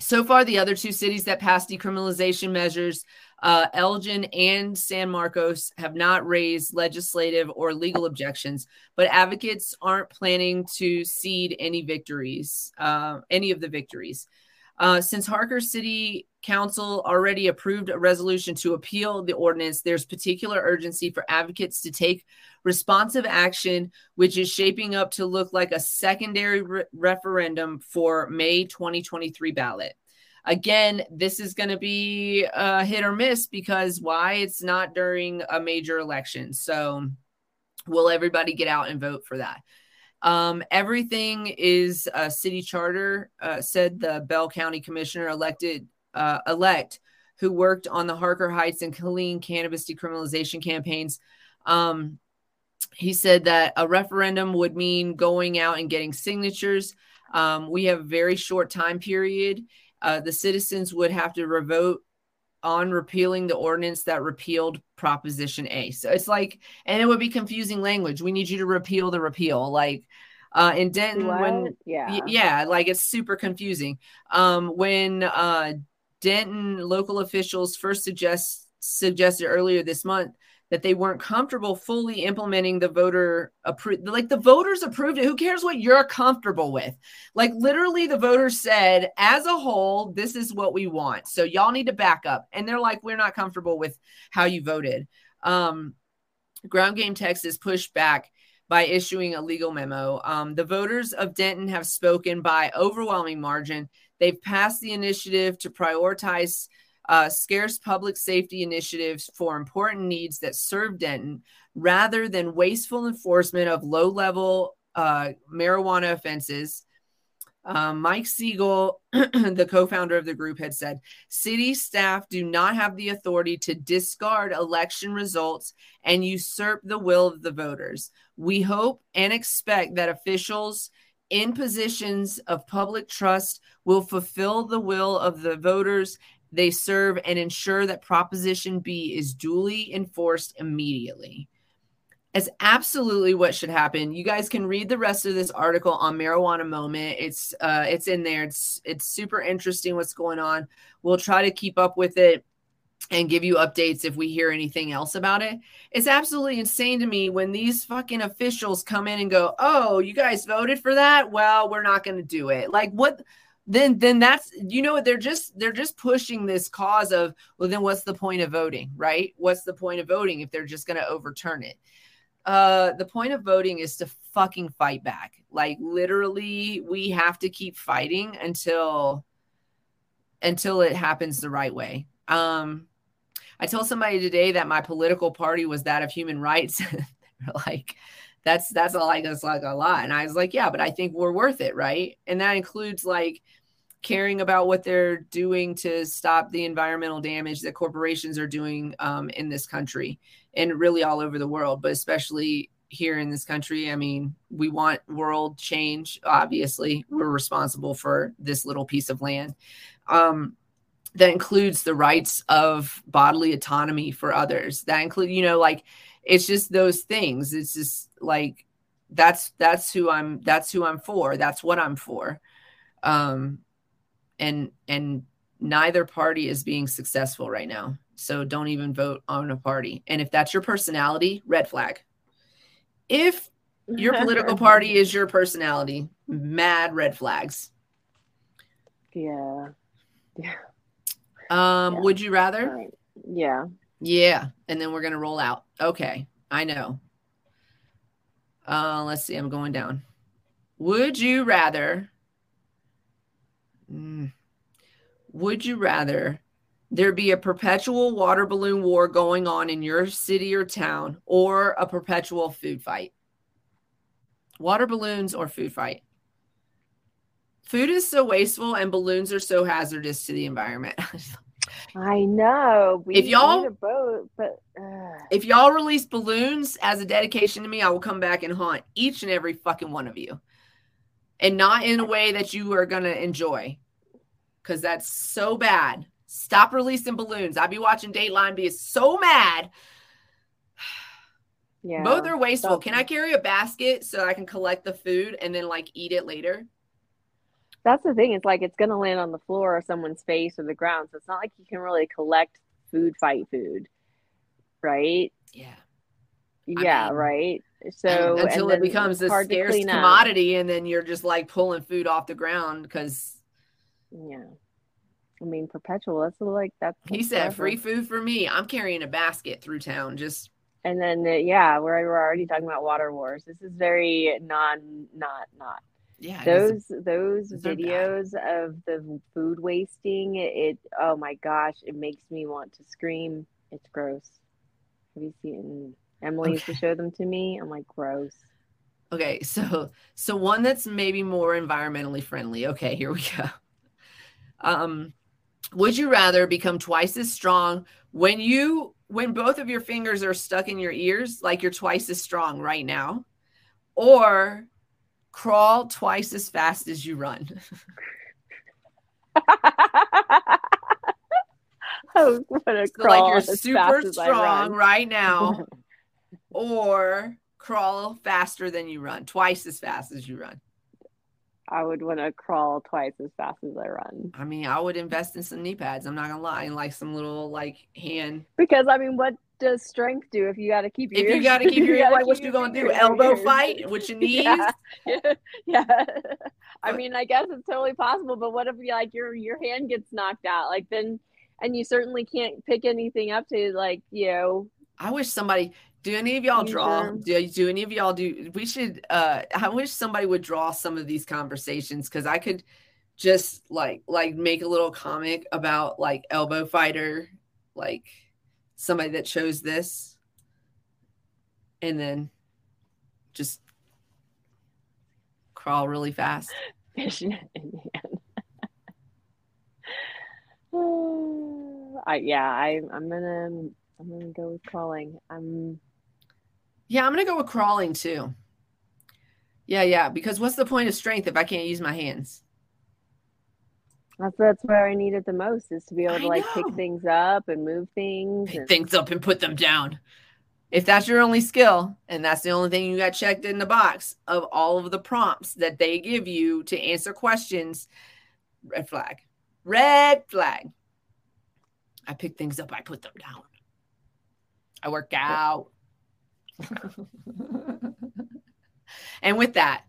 so far, the other two cities that passed decriminalization measures uh, Elgin and San Marcos have not raised legislative or legal objections, but advocates aren't planning to cede any victories, uh, any of the victories. Uh, since Harker City Council already approved a resolution to appeal the ordinance, there's particular urgency for advocates to take responsive action, which is shaping up to look like a secondary re- referendum for May 2023 ballot. Again, this is going to be a hit or miss because why? It's not during a major election. So, will everybody get out and vote for that? Um, everything is a city charter, uh, said the Bell County Commissioner elected uh, elect who worked on the Harker Heights and Killeen cannabis decriminalization campaigns. Um, he said that a referendum would mean going out and getting signatures. Um, we have a very short time period. Uh, the citizens would have to revote on repealing the ordinance that repealed Proposition A. So it's like, and it would be confusing language. We need you to repeal the repeal. Like uh, in Denton,
What?
when
Yeah.
Yeah like it's super confusing um when uh denton local officials first suggest suggested earlier this month that they weren't comfortable fully implementing the voter approved like the voters approved it. Who cares what you're comfortable with? Like literally the voters said as a whole this is what we want. So y'all need to back up. And they're like we're not comfortable with how you voted. Um ground game texas pushed back by issuing a legal memo. Um, the voters of Denton have spoken by overwhelming margin. They've passed the initiative to prioritize uh, scarce public safety initiatives for important needs that serve Denton rather than wasteful enforcement of low level uh, marijuana offenses. Um, Mike Siegel, the co founder of the group, had said city staff do not have the authority to discard election results and usurp the will of the voters. We hope and expect that officials in positions of public trust will fulfill the will of the voters they serve and ensure that Proposition B is duly enforced immediately. It's absolutely what should happen. You guys can read the rest of this article on marijuana moment. It's uh it's in there. It's it's super interesting what's going on. We'll try to keep up with it and give you updates if we hear anything else about it. It's absolutely insane to me when these fucking officials come in and go, "Oh, you guys voted for that? Well, we're not going to do it." Like what then then that's you know what they're just they're just pushing this cause of, well then what's the point of voting, right? What's the point of voting if they're just going to overturn it? Uh the point of voting is to fucking fight back. Like literally we have to keep fighting until until it happens the right way. Um I told somebody today that my political party was that of human rights. Like, that's that's all that's like a lot. And I was like, yeah, but I think we're worth it, right? And that includes like caring about what they're doing to stop the environmental damage that corporations are doing um, in this country and really all over the world, but especially here in this country. I mean, we want world change. Obviously, we're responsible for this little piece of land. Um, that includes the rights of bodily autonomy for others that include you know like it's just those things it's just like that's that's who i'm that's who i'm for that's what i'm for um and and neither party is being successful right now so don't even vote on a party and if that's your personality red flag if your political party is your personality mad red flags
yeah.
um
Yeah.
would you rather
Right. Yeah.
Yeah, and then we're gonna roll out. Okay, I know. Uh, let's see. I'm going down. Would you rather? Mm, would you rather there be a perpetual water balloon war going on in your city or town, or a perpetual food fight? Water balloons or food fight? Food is so wasteful, and balloons are so hazardous to the environment.
I know. We
If y'all-
need a boat, but uh,
If y'all release balloons as a dedication to me, I will come back and haunt each and every fucking one of you. And not in a way that you are going to enjoy. Because that's so bad. Stop releasing balloons. I'd be watching Dateline be so mad.
yeah.
Both are wasteful. Can I carry a basket so I can collect the food and then like eat it later?
That's the thing. It's like it's gonna land on the floor or someone's face or the ground. So it's not like you can really collect food fight food, right?
Yeah.
Yeah,
mean,
right. So
until it becomes a scarce
clean up.
commodity and then you're just like pulling food off the ground because
Yeah. I mean, perpetual. That's like that's.
He said free food for me. I'm carrying a basket through town. Just
and then uh, yeah, we're we're already talking about water wars. This is very non not not.
Yeah.
Those those videos of the food wasting. It oh my gosh, it makes me want to scream. It's gross. Have you seen? Emily okay. used to show them to me. I'm like gross.
Okay, so so one that's maybe more environmentally friendly. Okay, here we go. Um, would you rather become twice as strong when you when both of your fingers are stuck in your ears like you're twice as strong right now or crawl twice as fast as you run
oh, what a so like you're
super strong right now or crawl faster than you run twice as fast as you run
I would want to crawl twice as fast as I run.
I mean, I would invest in some knee pads. I'm not gonna lie, and like some little like hand.
Because I mean, what does strength do if you got to keep your?
If you got to keep your, like, what you gonna do? Elbow fight with your knees?
Yeah. yeah. I mean, I guess it's totally possible, but what if you like your your hand gets knocked out? Like then, and you certainly can't pick anything up to like you know.
I wish somebody do any of y'all draw? Do, do any of y'all do? We should. uh I wish somebody would draw some of these conversations because I could just like like make a little comic about like elbow fighter, like somebody that chose this, and then just crawl really fast.
Fishnet I yeah, I I'm gonna I'm gonna go with crawling. I'm
yeah, I'm gonna go with crawling too. Yeah, yeah. Because what's the point of strength if I can't use my hands?
That's that's where I need it the most is to be able to like pick things up and move things.
Pick
and...
things up and put them down. If that's your only skill and that's the only thing you got checked in the box of all of the prompts that they give you to answer questions, red flag. Red flag. I pick things up, I put them down. I work out. and with that,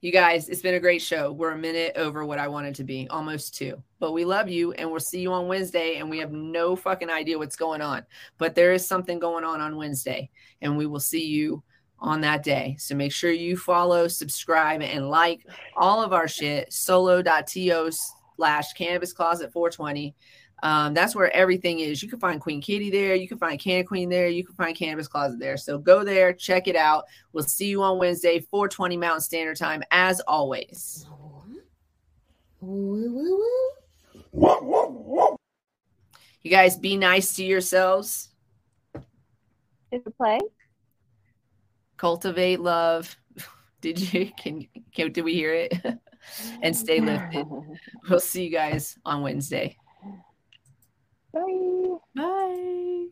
you guys, it's been a great show. We're a minute over what I wanted to be, almost two. But we love you and we'll see you on Wednesday. And we have no fucking idea what's going on, but there is something going on on Wednesday, and we will see you on that day. So make sure you follow, subscribe, and like all of our shit. Solo.to slash cannabis closet 420. Um, that's where everything is. You can find Queen Kitty there. You can find Can Queen there. You can find Cannabis Closet there. So go there, check it out. We'll see you on Wednesday, 420 Mountain Standard Time, as always. You guys be nice to yourselves.
Is it play?
Cultivate love. Did you can, can did we hear it? and stay lifted. We'll see you guys on Wednesday.
Bye.
Bye.